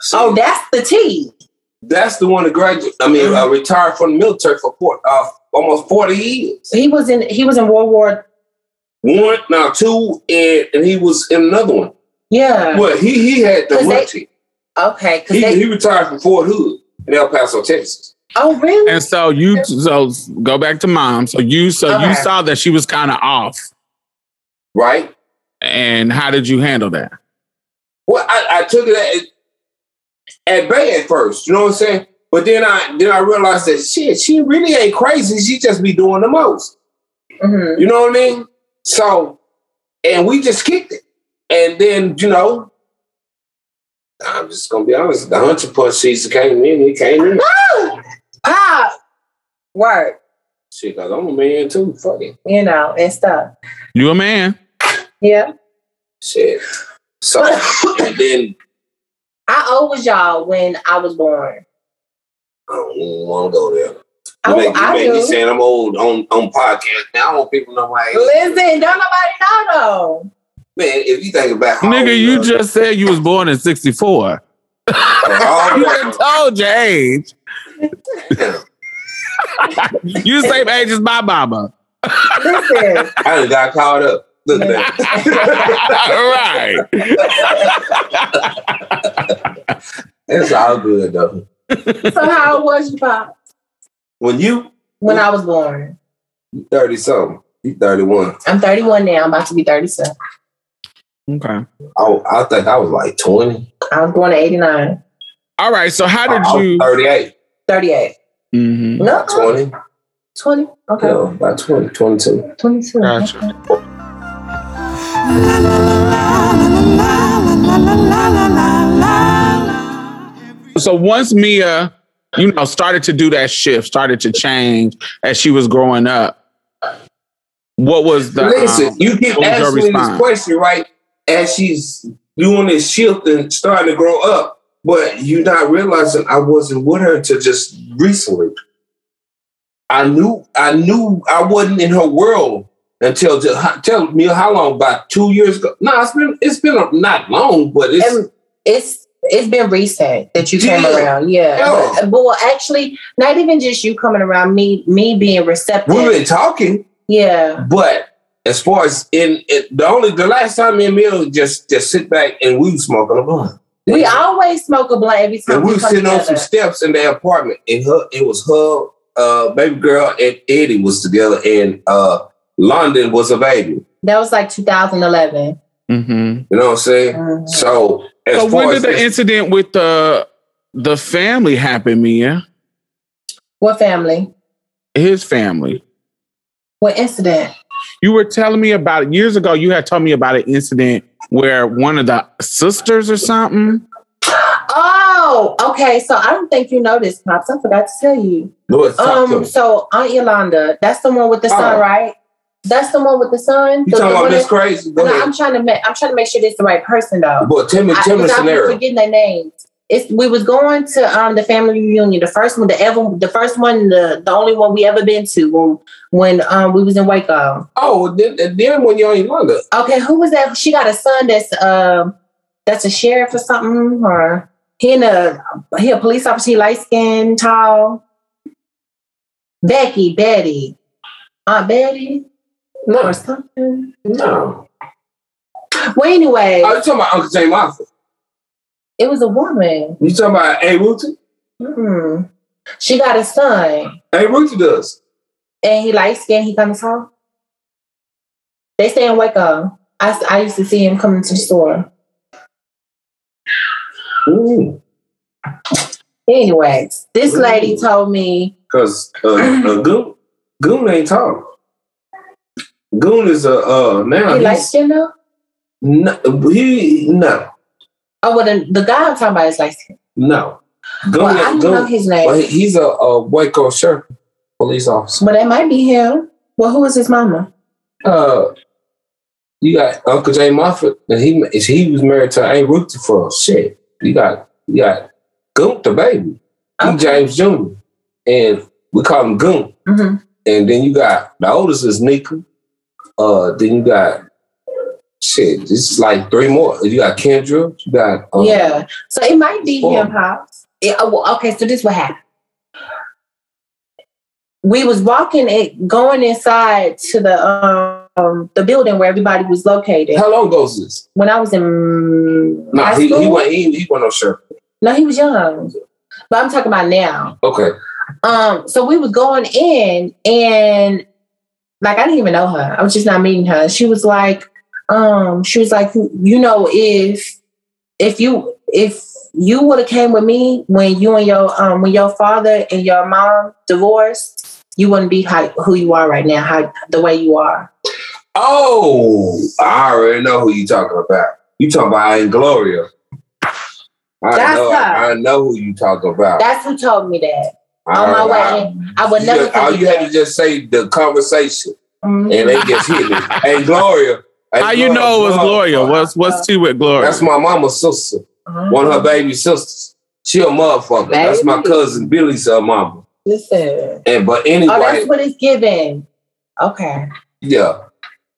See, Oh, that's the T. that's the one that graduated. I mean, uh, retired from the military for four, uh, almost forty years. He was in he was in World War. One, now two, and, and he was in another one. Yeah. Well, he he had the 'Cause they- royalty. Okay. He, they, he retired from Fort Hood in El Paso, Texas. oh really? And so you so go back to mom. So you so you saw that she was kind of off. Right. And how did you handle that? Well, I, I took it at, at bay at first. You know what I'm saying? But then I then I realized that shit, she really ain't crazy. She just be doing the most. Mhm. You know what I mean? So, and we just kicked it. And then, you know, I'm just gonna be honest, the hunter punch season came in, he came in. Woo! Pop. Word. Shit, cause I'm a man too. Fuck it. You know, and stuff. You a man? Yeah. Shit. So and then I old was y'all when I was born? I don't want to go there. You Oh, make, you I make me saying I'm old on, on podcast. Now I want people to know my age. Listen, don't nobody know though. Man, if you think about how Nigga, old you are- just said you was born in 64. You that- done told your age. You the same age as my mama. Listen. I just got caught up. Look at that. right. It's all good though. So how old was you, Pop? When you When I was born. you 30 something, you 31. I'm 31 now. I'm about to be 37. Okay. I, I think I was like 20. I was born in 89. All right. So how I did was you? 38. 38. Mhm. No, 20. 20. Okay. No, about 20, 22. 22. Gotcha. Okay. So once Mia, you know, started to do that shift, started to change as she was growing up, what was the Listen, um, you keep what was your asking me this question, right? As she's doing this shift and starting to grow up, but you're not realizing I wasn't with her until just recently. I knew I knew I wasn't in her world until just, tell me how long? About two years ago. No, it's been it's been a, not long, but it's And it's it's been recent that you came Yeah. around. Yeah. Yeah. But, but well, actually, not even just you coming around, me me being receptive. we've been talking. yeah. But as far as in, in the only the last time me and Mill just just sit back and we was smoking a blunt. We always smoke a blunt every time And we we was come sitting on some steps in their apartment, and her it was her uh, baby girl and Eddie was together, and uh, London was a baby. That was like 2011. Mhm. You know what I'm saying? Mhm. So as So far when as did the incident with the the family happen, Mia? What family? His family. What incident? You were telling me about it years ago. You had told me about an incident where one of the sisters or something. Oh, okay. So I don't think you know this, Pops. I forgot to tell you. No, it's talk to Um, so Aunt Yolanda, that's the one with the son, Oh. right? That's the one with the son. You talking about that- crazy? No. I'm trying to make. I'm trying to make sure this the right person though. But tell me, tell me the because I was scenario. forgetting their names. It's we was going to um the family reunion, the first one, the ever, the first one, the the only one we ever been to when when um we was in Waco. Oh, then, then when you're in London, Okay, who was that? She got a son that's um that's a sheriff or something, or he in a he a police officer, he light skinned, tall. Becky, Betty, Aunt Betty, no, or something. no. Well, anyway, Oh, you talking about Uncle James Moffat? it was a woman. You talking about A. Ruthie? Mm. She got a son, A. Ruthie does. and he light skinned. He of tall. They stay in Waco. I, I used to see him coming to the store. Mm. Anyways, this lady told me Cause uh, uh, Goon, Goon ain't tall. Goon is a uh now he light he's, skinned though. no, he no Oh, well, the, the guy I'm talking about is light skinned. no. Goon, Well, I don't Goon- know his name, well, he's a, a Waco sheriff police officer. Well, that might be him. Well, who is his mama? Uh, you got Uncle Jay Moffat, and he he was married to A. Ruthie for shit. You got you got Goon the baby, he Okay. James Jr. and we call him Goon. hmm And then you got the oldest is Nika. Uh, then you got shit. This is like three more. You got Kendra. You got um, yeah, so it might be pops. Yeah, oh, well, okay, so this what happened. We was walking it, going inside to the um the building where everybody was located. How long ago is this? When I was in No, high he he went he he went no sheriff. no, he was young, but I'm talking about now. Okay. Um, so we was going in and like I didn't even know her. I was just not meeting her. She was like, um, she was like, you know, if if you if you would have came with me when you and your um when your father and your mom divorced, you wouldn't be how, who you are right now, how the way you are. Oh, I already know who you talking about. You talking about Aunt Gloria. I That's know. her. I, know who you talking about. That's who told me that. I, on my I- way in. I would never just- all forget you had to just say the conversation, Mhm. and they just hit me. Hey, Gloria. Hey, How you know it was Gloria? motherfucker. What's what's two with Gloria? That's my mama's sister. Mhm. One of her baby sisters. She a motherfucker. That's my cousin Billy's uh, mama. Listen. And but Oh, anyway, that's what it's given. Okay. yeah.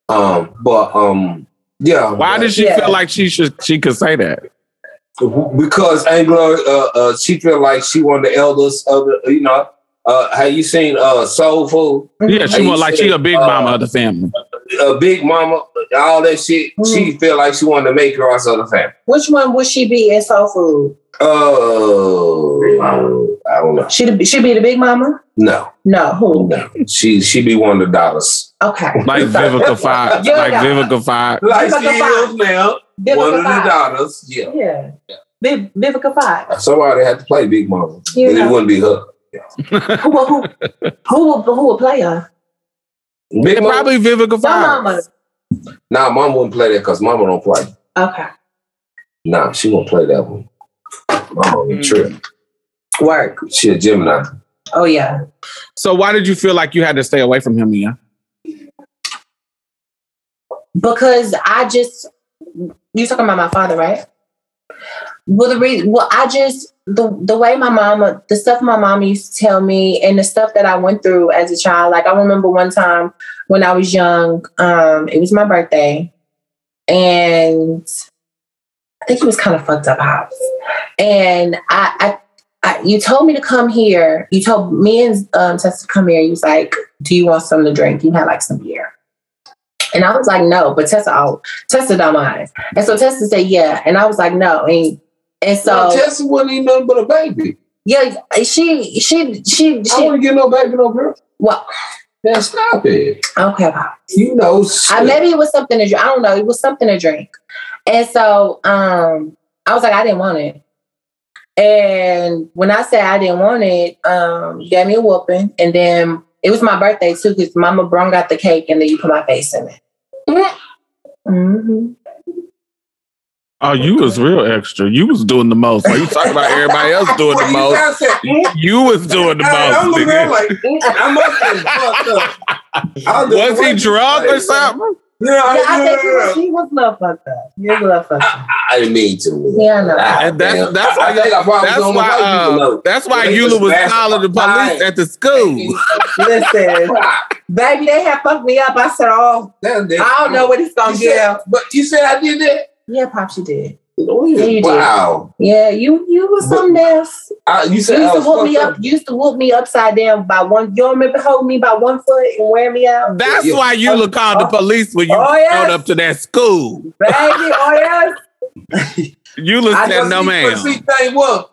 Um, but um, yeah. Why did she Yeah. feel like she should she could say that? Because Anglo, uh, uh, she feel like she one of the elders of the, you know. Uh, have you seen uh Soul Food? Yeah, she was like you she a said, big uh, mama of the family. A big mama, all that shit. She feel like she wanted to make her also the family. Which one would she be in soul food? Oh, I don't know. She she be the big mama? No, No, who? no. She she be one of the daughters. Okay. Like Vivica Fox. Yeah, like yeah. Vivica Fox. Like Vivica she Fox. is now. Vivica one of the daughters. Yeah. Yeah. Viv- Vivica Fox. Somebody had to play Big Mama. Yeah. It wouldn't be her. Who will who who will who will play her? Big And Mama. probably Vivica Your Fox. mama. Nah, Mama wouldn't play that because Mama don't play. Okay. Nah, she won't play that one. Mama on the hmm. trip. Work. She a Gemini. Oh yeah. So why did you feel like you had to stay away from him, Mia? Because I just you talking about my father, right? Well, the reason, well, I just the the way my mama, the stuff my mama used to tell me, and the stuff that I went through as a child. Like I remember one time when I was young, um, it was my birthday, and I think it was kind of fucked up house, and I, I, I you told me to come here. You told me and um, Tessa to come here. You was like, "Do you want something to drink?" You had like some beer. And I was like, no, but Tessa, oh, Tessa don't mind. And so Tessa said, yeah. And I was like, no. And, and so, So Tessa wasn't even nothing but a baby. yeah, she, she, she, I she, wouldn't get no baby no girl. well, Man, stop it. okay, Pop. You know, I, maybe it was something to drink. I don't know. It was something to drink. And so, um, I was like, I didn't want it. And when I said I didn't want it, um, gave me a whooping. And then it was my birthday too, because Mama brung out the cake and then you put my face in it. Mm-hmm. Oh, you was real extra. You was doing the most. While you talking about everybody else doing the most, you was doing the I'm most. looking at him nigga. like I must have fucked up. Was he drunk or something? Yeah, Yeah, I, I think he yeah, was, he was a little fucked up. He was a little fucked up. I didn't mean to. Yeah, I know. And that's that's why I I probably that's was on why you uh, that's why They Eula was smashed calling the police at the school. Listen, baby, they had fucked me up. I said, oh, I don't know what it's gonna You give. But you said I did that? Yeah, pops, you did. Oh, Yeah, you did. wow. Yeah, you you was But- something else. I, you You said I used to was whoop me fucked up. You used to whoop me upside down by one. You don't remember holding me by one foot and wear me out, That's Yeah. why Eula called the oh. police when you Oh, yes. showed up to that school. baby. Oh yes, you look said, know "No, man. ma'am." but See, thing was,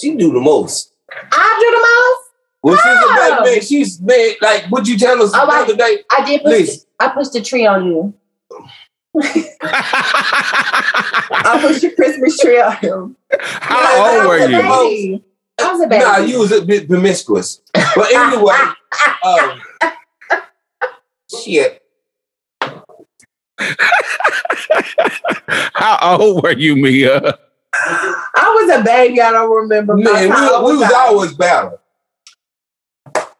she do the most. I do the most. When she's a Oh. baby man, she's made like what you tell us Oh, the I- other day. I did. Push Please. I pushed the tree on you. I pushed your Christmas tree on you. How old were I was a you? I was a baby. Nah, you was a bit promiscuous. But anyway, um, shit. How old were you, Mia? I was a baby. I don't remember. Man, we, we was always battle.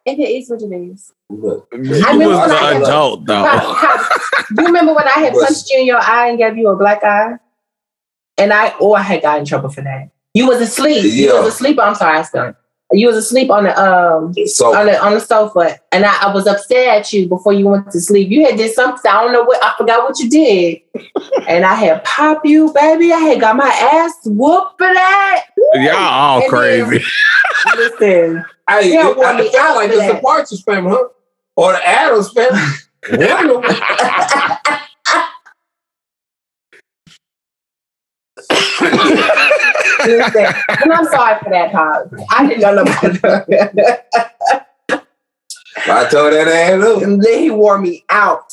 It is what it is. Look, You I remember was when I had- adult though. How- how- Do you remember when I had punched you in your eye and gave you a black eye? And I, oh, I had got in trouble for that. You was asleep. You was asleep. I'm sorry, I stunned. You was asleep on the um so on the on the sofa, and I, I was upset at you before you went to sleep. You had did something. I don't know what. I forgot what you did, and I had pop you, baby. I had got my ass whooped for that. Y'all all And then- crazy. Listen, I, Yeah, it, well, I me felt like for it's the that. Partridge family, huh? Or the Addams family. One of them. listen, and I'm sorry for that, Pop. I didn't know about that. I told that ass up. And then he wore me out.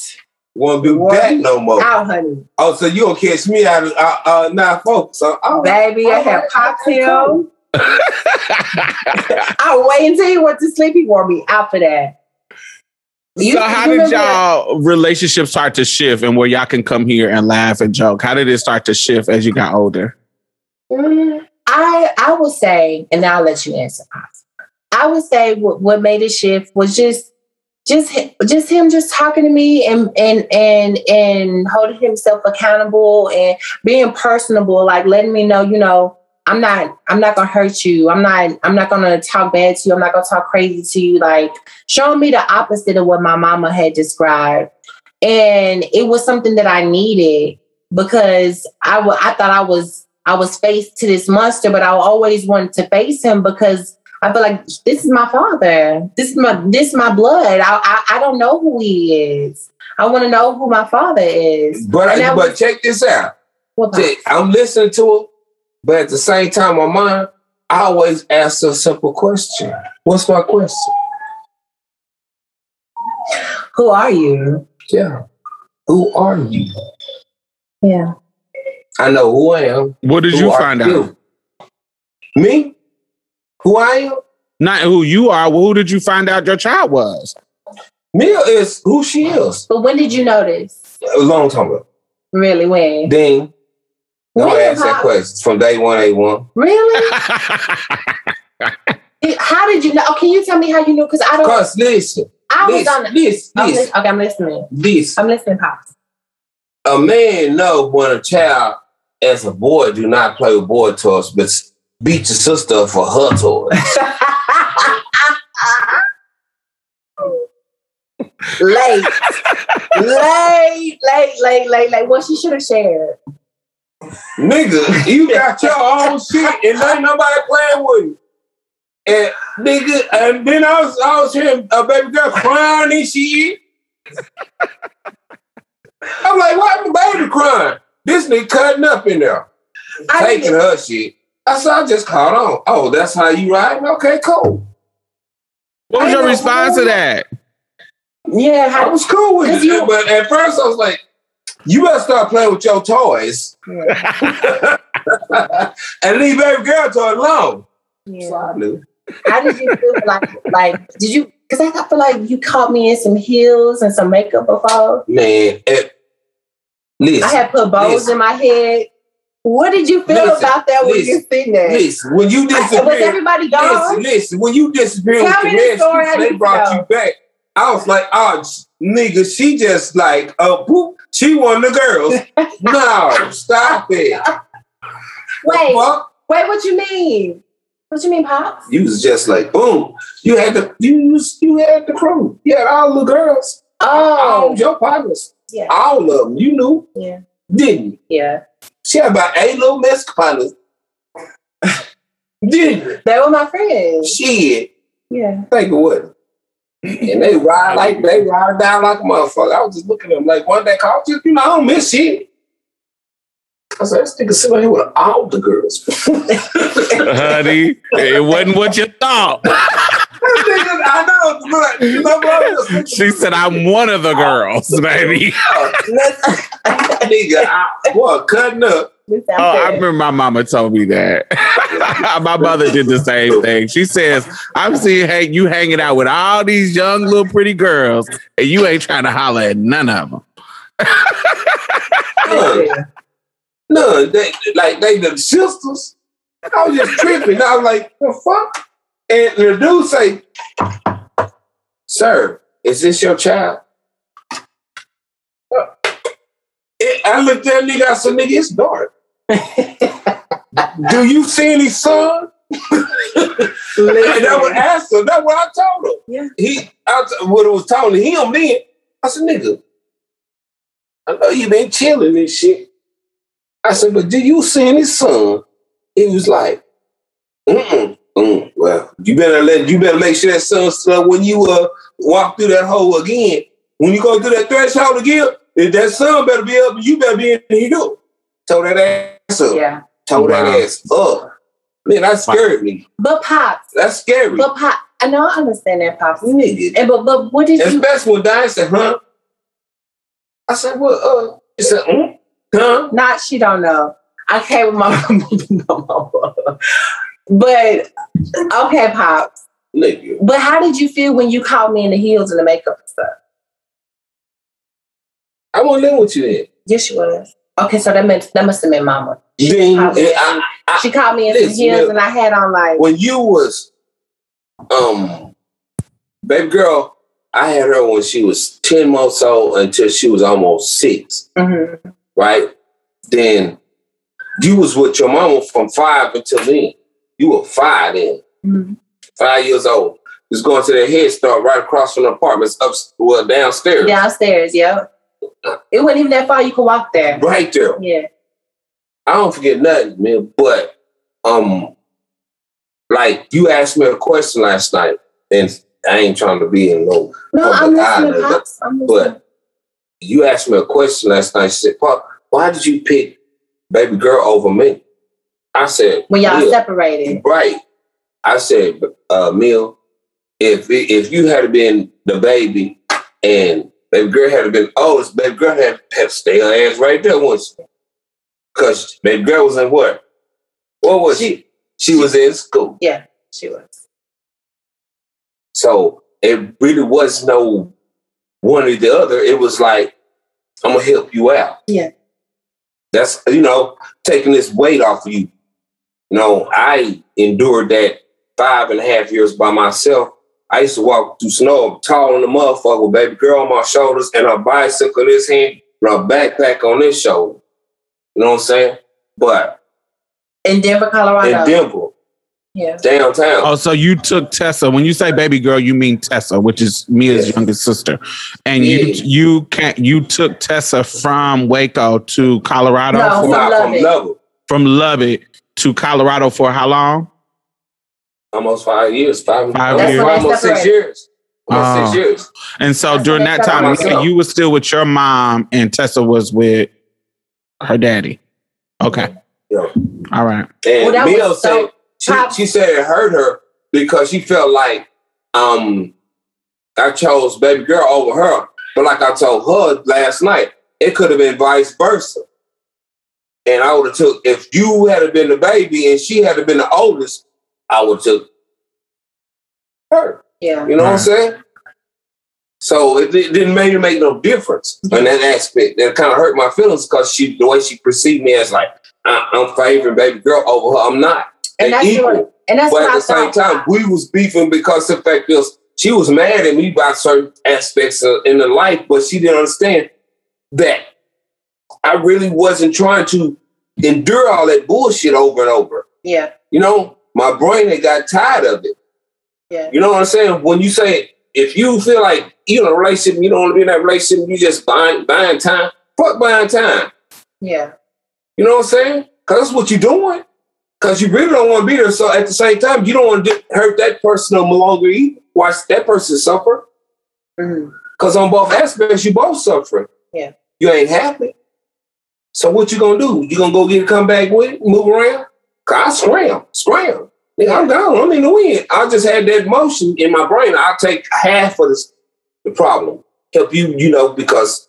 Won't do What? that no more. Out, honey. Oh, so you don't catch me out of uh, uh now, folks. So, oh, Baby, I had popped him. I wait until he went to sleep. He wore me out for that. You- so how did y'all relationships start to shift and where y'all can come here and laugh and joke? How did it start to shift as you got older? Mm, I I would say, and I'll let you answer. I would say what, what made it shift was just just just him just talking to me and and and and holding himself accountable and being personable, like letting me know, you know, I'm not I'm not gonna hurt you. I'm not I'm not gonna talk bad to you. I'm not gonna talk crazy to you. Like showing me the opposite of what my mama had described. And it was something that I needed because I I thought I was I was faced to this monster, but I always wanted to face him because I feel like this is my father. This is my this is my blood. I I, I don't know who he is. I want to know who my father is. but And that but was- check this out. What Check- I'm listening to it, but at the same time, my mind, I always ask a simple question. What's my question? Who are you? Yeah. Who are you? Yeah. I know who I am. What did Who you are find out? you? Me? Who I am? Not who you are. Well, who did you find out your child was? Mia is who she is. But when did you notice? A long time ago. Really? When? Dean, don't When, ask that Pop? question. From day one, A one. Really? How did you know? Oh, can you tell me how you knew? Because I don't. Cause listen, I was on. listen, The, listen, I'm listen, lis- okay, I'm listening. this. I'm listening, pops. A man know when a child, as a boy, do not play with boy toys, but beat your sister for her toys. late, late, late, late, late, late. Well, she should have shared. nigga, you got your own shit and ain't nobody playing with you. And nigga, and then I was I was hearing a baby girl crying and shit. I'm like, why the baby crying? This nigga cutting up in there, I taking her shit. I said, I just caught on. Oh, that's how you ride? Okay, cool. what was I your response to that? yeah, I was cool with 'Cause it. you- but at first I was like, you better start playing with your toys and leave baby girl toy alone. So yeah. I knew. how did you feel? Like, like, did you? Because I feel like you caught me in some heels and some makeup before. Man, it, listen, I had put bows Listen. in my head. What did you feel Listen, about that when listen, you seen that? Listen, when you disappeared, Was everybody gone? listen, listen, when you disappeared Tell with the rescue, they brought to you back. I was like, oh, nigga, she just like, uh, boop, she one of the girls. no, stop it. Wait, Fuck. wait, what you mean? What you mean, Pops? You was just like, boom. You had the you was, you had the crew. You had all the girls. All Oh, your partners. yeah, All of them. You knew, yeah, didn't you? yeah. She had about eight little Mexican partners. didn't? They were my friends. Shit. Yeah. Think of what? And they ride like they ride down like a motherfucker. I was just looking at them like one day called you, you know, I don't miss shit. I said, this nigga sitting here with all the girls. Honey, it wasn't what you thought. Nigga, I know, but you know, bro, She said, I'm one of the girls, baby. nigga, I, boy, cutting up. Oh, I remember my mama told me that. my mother did the same thing. She says, I'm seeing hey, you hanging out with all these young little pretty girls, and you ain't trying to holler at none of them. None. None. They, like, they the sisters. I was just tripping. I was like, the fuck? And the dude say, Sir, is this your child? It- I looked at that nigga, I said, nigga, it's dark. Do you see any sun? and that was answer. That's what I told him. Yeah. He, I, what I was telling him then, I said, nigga, I know you been chilling and shit. I said, but do you see any sun? He was like, mm-mm. Mm, well, you better let you better make sure that sun still up when you uh walk through that hole again. When you go through that threshold again, if that sun better be up, you better be in the hill. Told that ass up. Yeah. Told Wow. that ass up. Man, that scared me. But Pops, That's scary. but Pop, I know I understand that, Pops. Nigga. And but but what did you? Especially when Diane said, huh? I said, well, uh, she said, mm, huh? Not she don't know. I came with my mama. But okay, Pops. Nigga. But how did you feel when you called me in the heels and the makeup and stuff? I won't live with you then. Yes, you was. Okay, so that meant that must have been Mama. Then called me- I, I, She called me in some Listen, heels and I had on like when you was um baby girl, I had her when she was 10 months old until she was almost six, mhm. right? Then you was with your mama from five until then. You were five then, Mhm. five years old. Just going to the head start right across from the apartments up well downstairs. downstairs. Yeah, it wasn't even that far. You could walk there. Right there. Yeah. I don't forget nothing, man. But um, like you asked me a question last night, and I ain't trying to be in no. No, I'm listening, Pops. I'm listening. But you asked me a question last night. She said, "Pop, why did you pick baby girl over me?" I said, when y'all "Mil." separated. right?" I said, uh, "Mill, if if you had been the baby and baby girl had been oldest, baby girl had, had to stay her ass right there once, because baby girl was in what? What was she? She was in school, Yeah, she was. so it really was no one or the other. It was like, I'm gonna help you out. Yeah. That's you know taking this weight off of you. You know, I endured that five and a half years by myself. I used to walk through snow, tall in the motherfucker, with baby girl on my shoulders and a bicycle in this hand and a backpack on this shoulder. You know what I'm saying? But In Denver, Colorado. in Denver, yeah. downtown, Oh, so you took Tessa. When you say baby girl, you mean Tessa, which is Mia's Yes. youngest sister. And you Yeah. you can't you took Tessa from Waco to Colorado No, for, from Nah, from Lubbock. Lubbock, from Lubbock to Colorado for how long? almost five years, five, Five almost, years. almost six years, almost Oh. six years. And so That's during that time, separated. Mia, you were still with your mom and Tessa was with her daddy. Okay. Yeah. All right. And Well, that Mia was said she, she said it hurt her because she felt like um I chose baby girl over her. But like I told her last night, it could have been vice versa. And I would have took if you had been the baby and she had been the oldest, I would have took her. Yeah. You know what I'm saying? So it, it didn't really make no difference in that aspect. That kind of hurt my feelings because she the way she perceived me as like I, I'm favoring baby girl over her. I'm not. And that's equal. what, and that's but what at I the same time, we was beefing because the fact is she was mad at me about certain aspects of, in the life, but she didn't understand that I really wasn't trying to endure all that bullshit over and over. yeah, You know, my brain had got tired of it. yeah, You know what I'm saying? When you say if you feel like you're in a relationship, you don't want to be in that relationship, you just buying buying time. Fuck buying time. yeah, You know what I'm saying? Because that's what you're doing. Because you really don't want to be there. So at the same time, you don't want to hurt that person no longer either. Watch that person suffer. Mhm. Because on both aspects, you both suffering. Yeah. You ain't happy. So what you gonna do? You gonna go get a comeback with it, move around? Cause I scram, scram. Nigga, I'm gone. I'm in the wind. I just had that motion in my brain. I'll take half of this, the problem. Help you, you know, because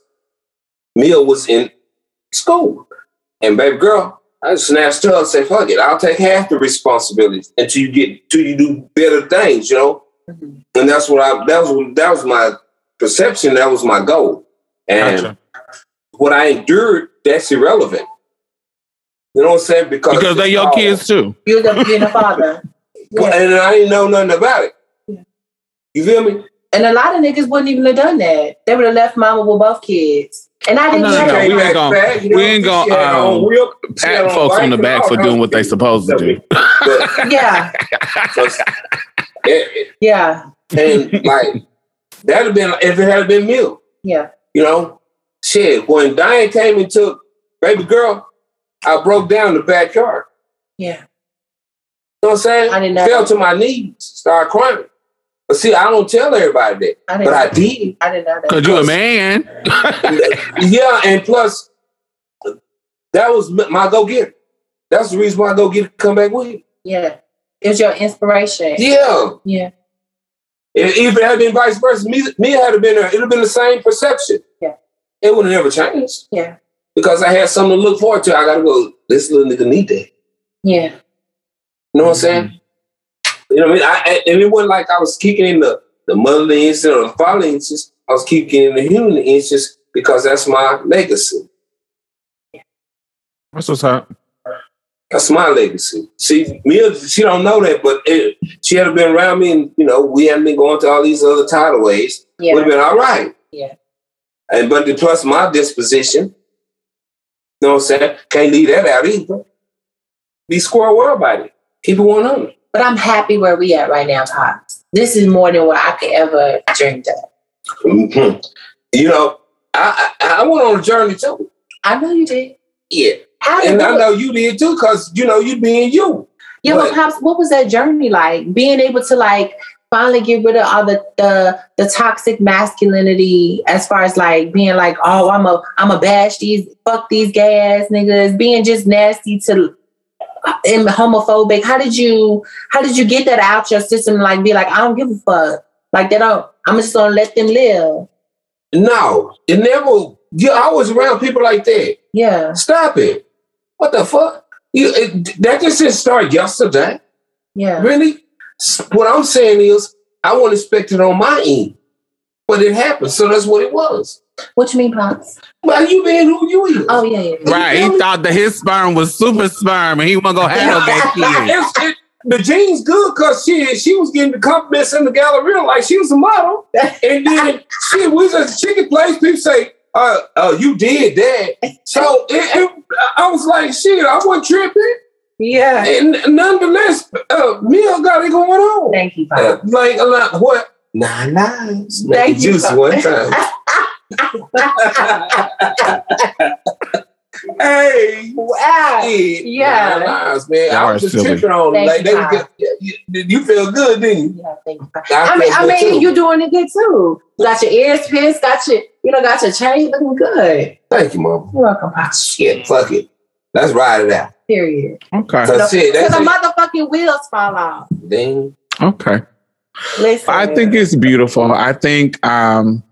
Mia was in school. And baby girl, I just snatched her and said, fuck it, I'll take half the responsibility until you get till you do better things, you know? Mhm. And that's what I that was that was my perception, that was my goal. And Gotcha. what I endured, that's irrelevant. You know what I'm saying? Because Because they're your kids too. You're the being a father. Well, Yeah. and I didn't know nothing about it. Yeah. You feel me? And a lot of niggas wouldn't even have done that. They would have left mama with both kids. And I didn't no, know no, that. we ain't had gonna- fat, you we ain't gonna, she on um, real- she had Pat folks on the back for doing what they supposed to do. But, Yeah, and, yeah, and like that'd have been if it had been me. yeah. You know, shit. When Diane came and took baby girl, I broke down in the backyard. Yeah. You know what I'm saying? I didn't know Fell to my knees, started crying. But see, I don't tell everybody that, I didn't but I did. I didn't know that. Cause you're a man. yeah, and plus, that was my go getter. That's the reason why I go get come back with you. Yeah. It was your inspiration. Yeah. Yeah. If if it had been vice versa, me, me had have been there, it'd have been the same perception. Yeah. It would have never changed Yeah. because I had something to look forward to. I gotta go, this little nigga need that. Yeah. You know what I'm saying? You know what I mean? I, I- and it wasn't like I was kicking in the, the motherly instinct or the fatherly instinct. I was kicking in the human instinct because that's my legacy. That's what's up. That's my legacy. See, Mia, she don't know that, but it, she had been around me, and you know, we hadn't been going to all these other tidal ways. Yeah. Would have been all right. Yeah. And but the, plus my disposition, you know what I'm saying? Can't leave that out either. Be square well about it. Keep it 100. But I'm happy where we at right now, Pops. This is more than what I could ever dreamed of. Mhm. You know, I, I I went on a journey too. I know you did. Yeah. How And I know you did too, because you know you being you. Yeah, but But- Pops, what was that journey like? Being able to like finally get rid of all the the the toxic masculinity as far as like being like, oh, I'm a I'm a bash these fuck these gay ass niggas, being just nasty to uh, and homophobic. How did you how did you get that out your system? Like be like, I don't give a fuck. Like they don't I'm just gonna let them live. No, it never. You always around people like that. Yeah. Stop it. What the fuck? You it, that just didn't start yesterday. Yeah. Really? S- What I'm saying is, I wasn't expecting on my end, but it happened. So that's what it was. What you mean, Pops? Well, you being who you is. Oh yeah, yeah. Right. He thought that his sperm was super sperm and he wasn't gonna have no gay kids. It's- the gene's good because she she was getting the compliments in the gallery like she was a model, and then she was at the chicken place. People say, "Uh, uh, you did that." So it, it, I was like, "Shit, I wasn't tripping." Yeah. And nonetheless, uh, Mia got it going on. Thank you, Uh, Pops. like a lot, what? Nine lives. Thank you, juicy Pop. one time. hey, wow. shit, Yeah. nine lives, man. Y'all I was just silly. tripping on them. Thank Like you, they was you, you- you feel good, didn't you? Yeah, thank you. I I mean, feel I mean, too. you doing it good too. You got your ears pierced, got your, you know, got your chain looking good. Thank you, mom. You're welcome, Pops. Shit, fuck it. Let's ride it out. Period. Okay. That's it. Because That's the it. motherfucking wheels fall off. Ding. Okay. Listen. I think it's beautiful. I think um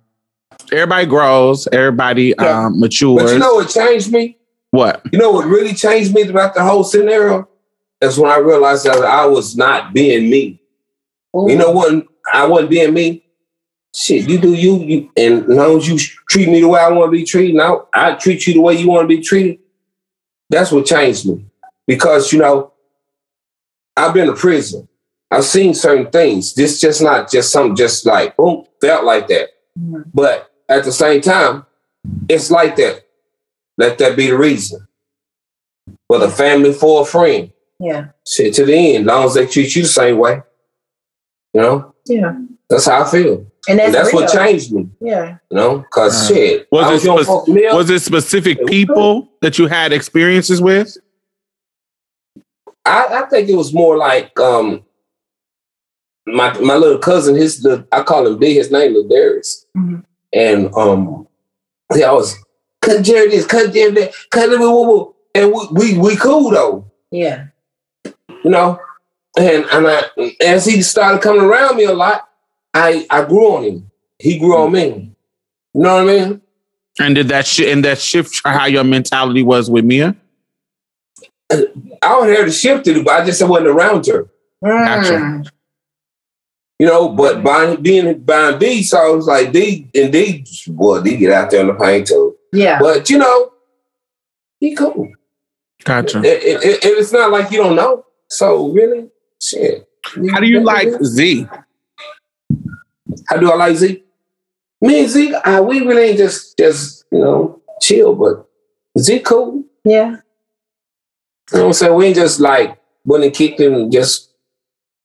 everybody grows, everybody Yeah. um matures. But you know what changed me? what? You know what really changed me about the whole scenario? That's when I realized that I was not being me. Ooh. You know what? I wasn't being me. Shit, you do you, you and as long as you treat me the way I want to be treated, now I treat you the way you want to be treated. That's what changed me. Because, you know, I've been to prison. I've seen certain things. This just not just something just like boom, felt like that. Mm-hmm. But at the same time, it's like that. Let that be the reason. Whether family for a friend, Yeah. shit to the end, long as they treat you the same way. You know, Yeah. that's how I feel. And that's, And that's what changed me. Yeah. You know, because Uh, shit, was I it was doing spec- fuck meal. Was it specific people that you had experiences with? I, I think it was more like um my my little cousin, his the I call him D, his name is Darius. Mhm. And um he always cut Jerry this, cut Jerry that, cut it, woo, woo, woo." and we, we we cool though, Yeah. you know. And and I as he started coming around me a lot, I I grew on him. He grew on me. You know what I mean? And did that shi and that shift how your mentality was with Mia? I would have to shift it, but I just wasn't around her. Gotcha. Mm. You know, but by being buying D, so I was like D and D, boy, D get out there on the paint too. Yeah. But you know, he cool. Gotcha. It, it, it- it's not like you don't know. So really, shit. How do you like Z? How do I like Z? Me and Z, uh, we really ain't just just you know chill, but Z cool. Yeah. You know what I'm saying? We ain't just like went and kicked him and just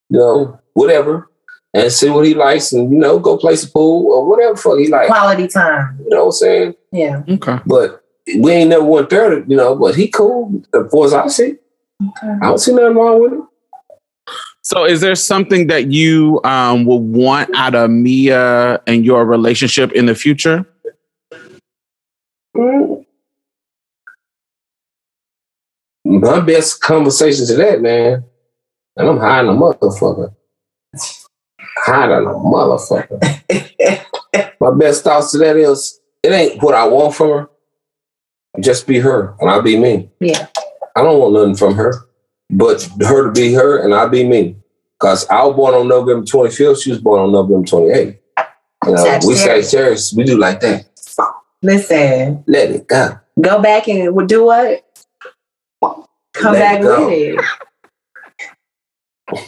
you know whatever and see what he likes and you know go play some pool or whatever fuck he like. Quality time. You know what I'm saying? Yeah. Okay. But we ain't never went there, you know. But he cool as far as I see. Okay. I don't see nothing wrong with him. So is there something that you um would want out of Mia and your relationship in the future? Mm. My best conversation to that, man. And I'm hiding a motherfucker. Hiding a motherfucker. My best thoughts to that is it ain't what I want from her. Just be her and I'll be me. Yeah. I don't want nothing from her, but her to be her and I'll be me. Because I was born on November 25th, she was born on November 28th. You know, we say Sagittarius. we do like that. Listen, Let it go. go back and do what? Come Let back it with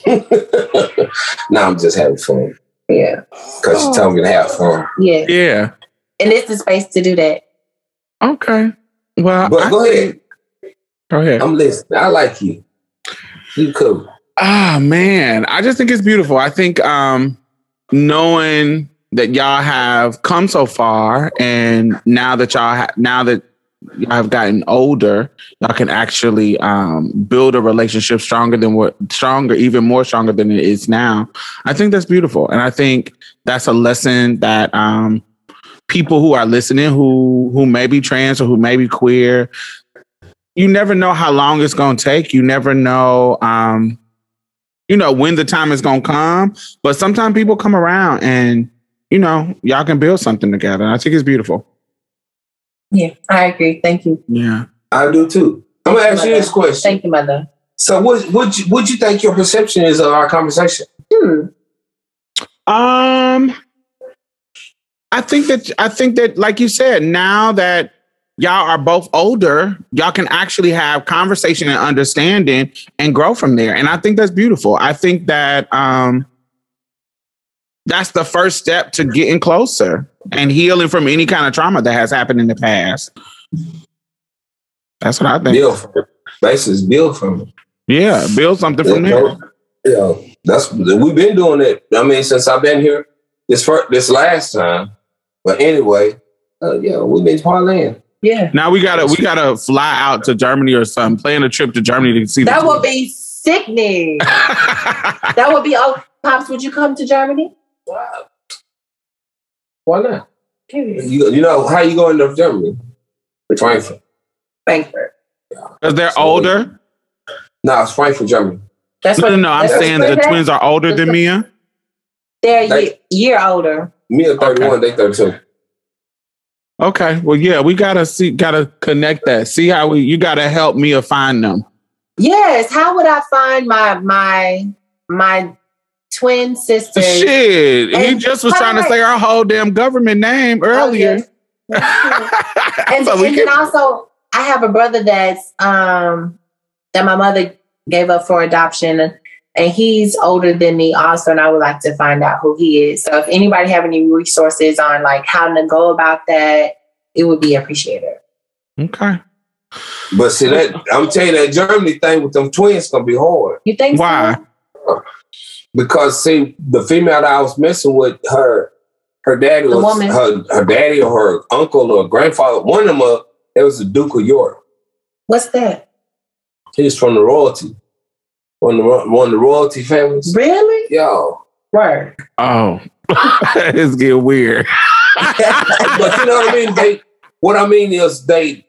it. now I'm just having fun Yeah. because she told me to have fun. Yeah. Yeah. And it's the space to do that. Okay. Well, But I go think- ahead. Go ahead. I'm listening. I like you. You cool. Ah man, I just think it's beautiful. I think um knowing that y'all have come so far and now that y'all ha- now that y'all have gotten older, y'all can actually um build a relationship stronger than what stronger, even more stronger than it is now. I think that's beautiful. And I think that's a lesson that um people who are listening who who may be trans or who may be queer you never know how long it's going to take you never know um you know when the time is going to come but sometimes people come around and you know y'all can build something together i think it's beautiful Yeah. I agree. Thank you. yeah I do too. I'm gonna ask you this question. Thank you, mother. So, what what you, what you think your perception is of our conversation? Hmm. um i think that i think that like you said now that y'all are both older y'all can actually have conversation and understanding and grow from there and i think that's beautiful i think that um that's the first step to getting closer and healing from any kind of trauma that has happened in the past that's what i think Build from it. Basically, build from it. yeah build something from there? Yeah, that's we've been doing it. I mean, since I've been here, this first, this last time. But anyway, uh, yeah, we've been parlaying. Yeah. now we gotta we gotta fly out to germany or something plan a trip to germany to see That the would be sickening. that would be oh Pops, would you come to Germany? Why not? Period. You, you know how you going to Germany? Frankfurt. Frankfurt. because they're So- older No, it's Frankfurt, Germany. That's no what no no i'm saying the twins are older than mia They're a They- year, year older. Me at 31, they 32. Okay. Well, yeah, we gotta see, gotta connect that. See how we. You gotta help Mia find them. Yes. How would I find my my my twin sister? Shit, he just was trying to say our whole damn government name Oh, earlier. yes. And, So we and can- then also, I have a brother that's um that my mother gave up for adoption, and he's older than me also, and I would like to find out who he is. So if anybody have any resources on like how to go about that, it would be appreciated. Okay. But see that I'm telling you that Germany thing with them twins gonna be hard. You think Why? so? Because see, the female that I was messing with, her her daddy The was woman. her her daddy or her uncle or grandfather. One of them, uh, it was the Duke of York. What's that? he's from the royalty, one of the one of the royalty families. Really? Yo, Word. Oh, it's getting weird. but you know what I mean. They, what I mean is they,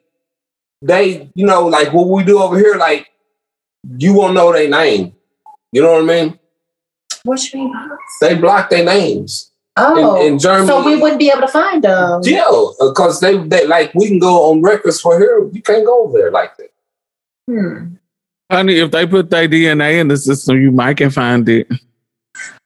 they, you know, like what we do over here. Like you won't know their name. You know what I mean? What you mean? They block their names. Oh, in Germany- so we wouldn't be able to find them. Yeah, because they, they like we can go on records for here. You can't go over there like that. Hmm. Honey, if they put their DNA in the system, you might can find it.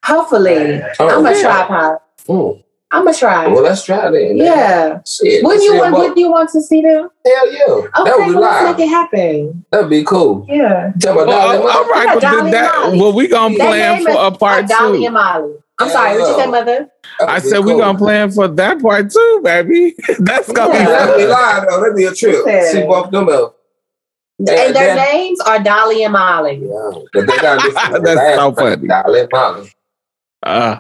Hopefully, Oh, I'm gonna yeah. try, Pop. Mm. I'm gonna try. Well, let's try that. yeah. Shit, Wouldn't you want? Wouldn't you want to see them? Hell yeah, Okay, that would be well, let's live. make it happen. That'd be cool. Yeah. Tell my Well, dog all right, Yeah, but Dolly that, Molly. well, we gonna That plan for is a part Dolly two. and Molly. I'm Yeah, sorry. What you yeah. say, mother? I that'd be said we cool. gonna plan for that part too, baby. That's gonna Yeah. That'd be be live though. That'd be a trip. See both them up. Yeah, and their names are Dolly and Molly. Yeah, but they got different. That's so funny. Dolly Molly. Uh,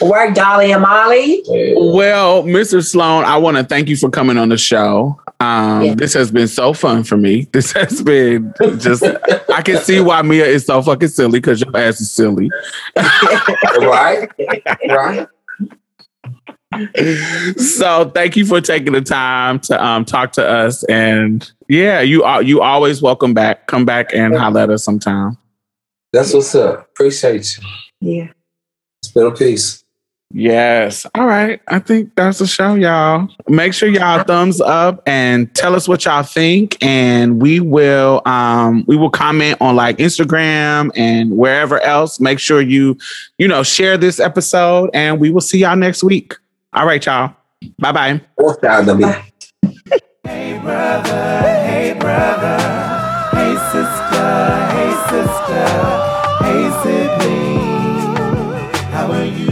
Work Dolly and Molly. Yeah. well, Mr. Sloan, I want to thank you for coming on the show. Um, Yeah. This has been so fun for me. This has been just, I can see why Mia is so fucking silly because your ass is silly. right, right. so thank you for taking the time to um, talk to us. And yeah, you are you always welcome back. Come back and holler at us sometime. That's what's up. Appreciate you. Yeah. It's been a piece. Yes. All right. I think that's the show, y'all. Make sure y'all thumbs up and tell us what y'all think. And we will um we will comment on like Instagram and wherever else. Make sure you, you know, share this episode and we will see y'all next week. All right, y'all. Bye bye. Hey brother, hey brother, hey sister, hey sister, hey sibling, how are you?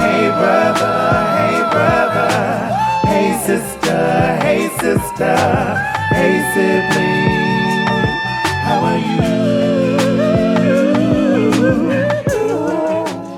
Hey brother, hey brother, hey sister, hey sister, hey sibling, how are you?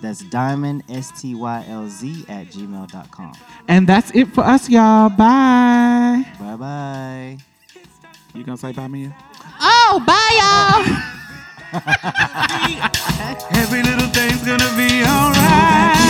That's diamond, S T Y L Z, at gmail.com. And that's it for us, y'all. Bye. Bye bye. You gonna say bye, Mia? Oh, bye, y'all. Every little thing's gonna be alright.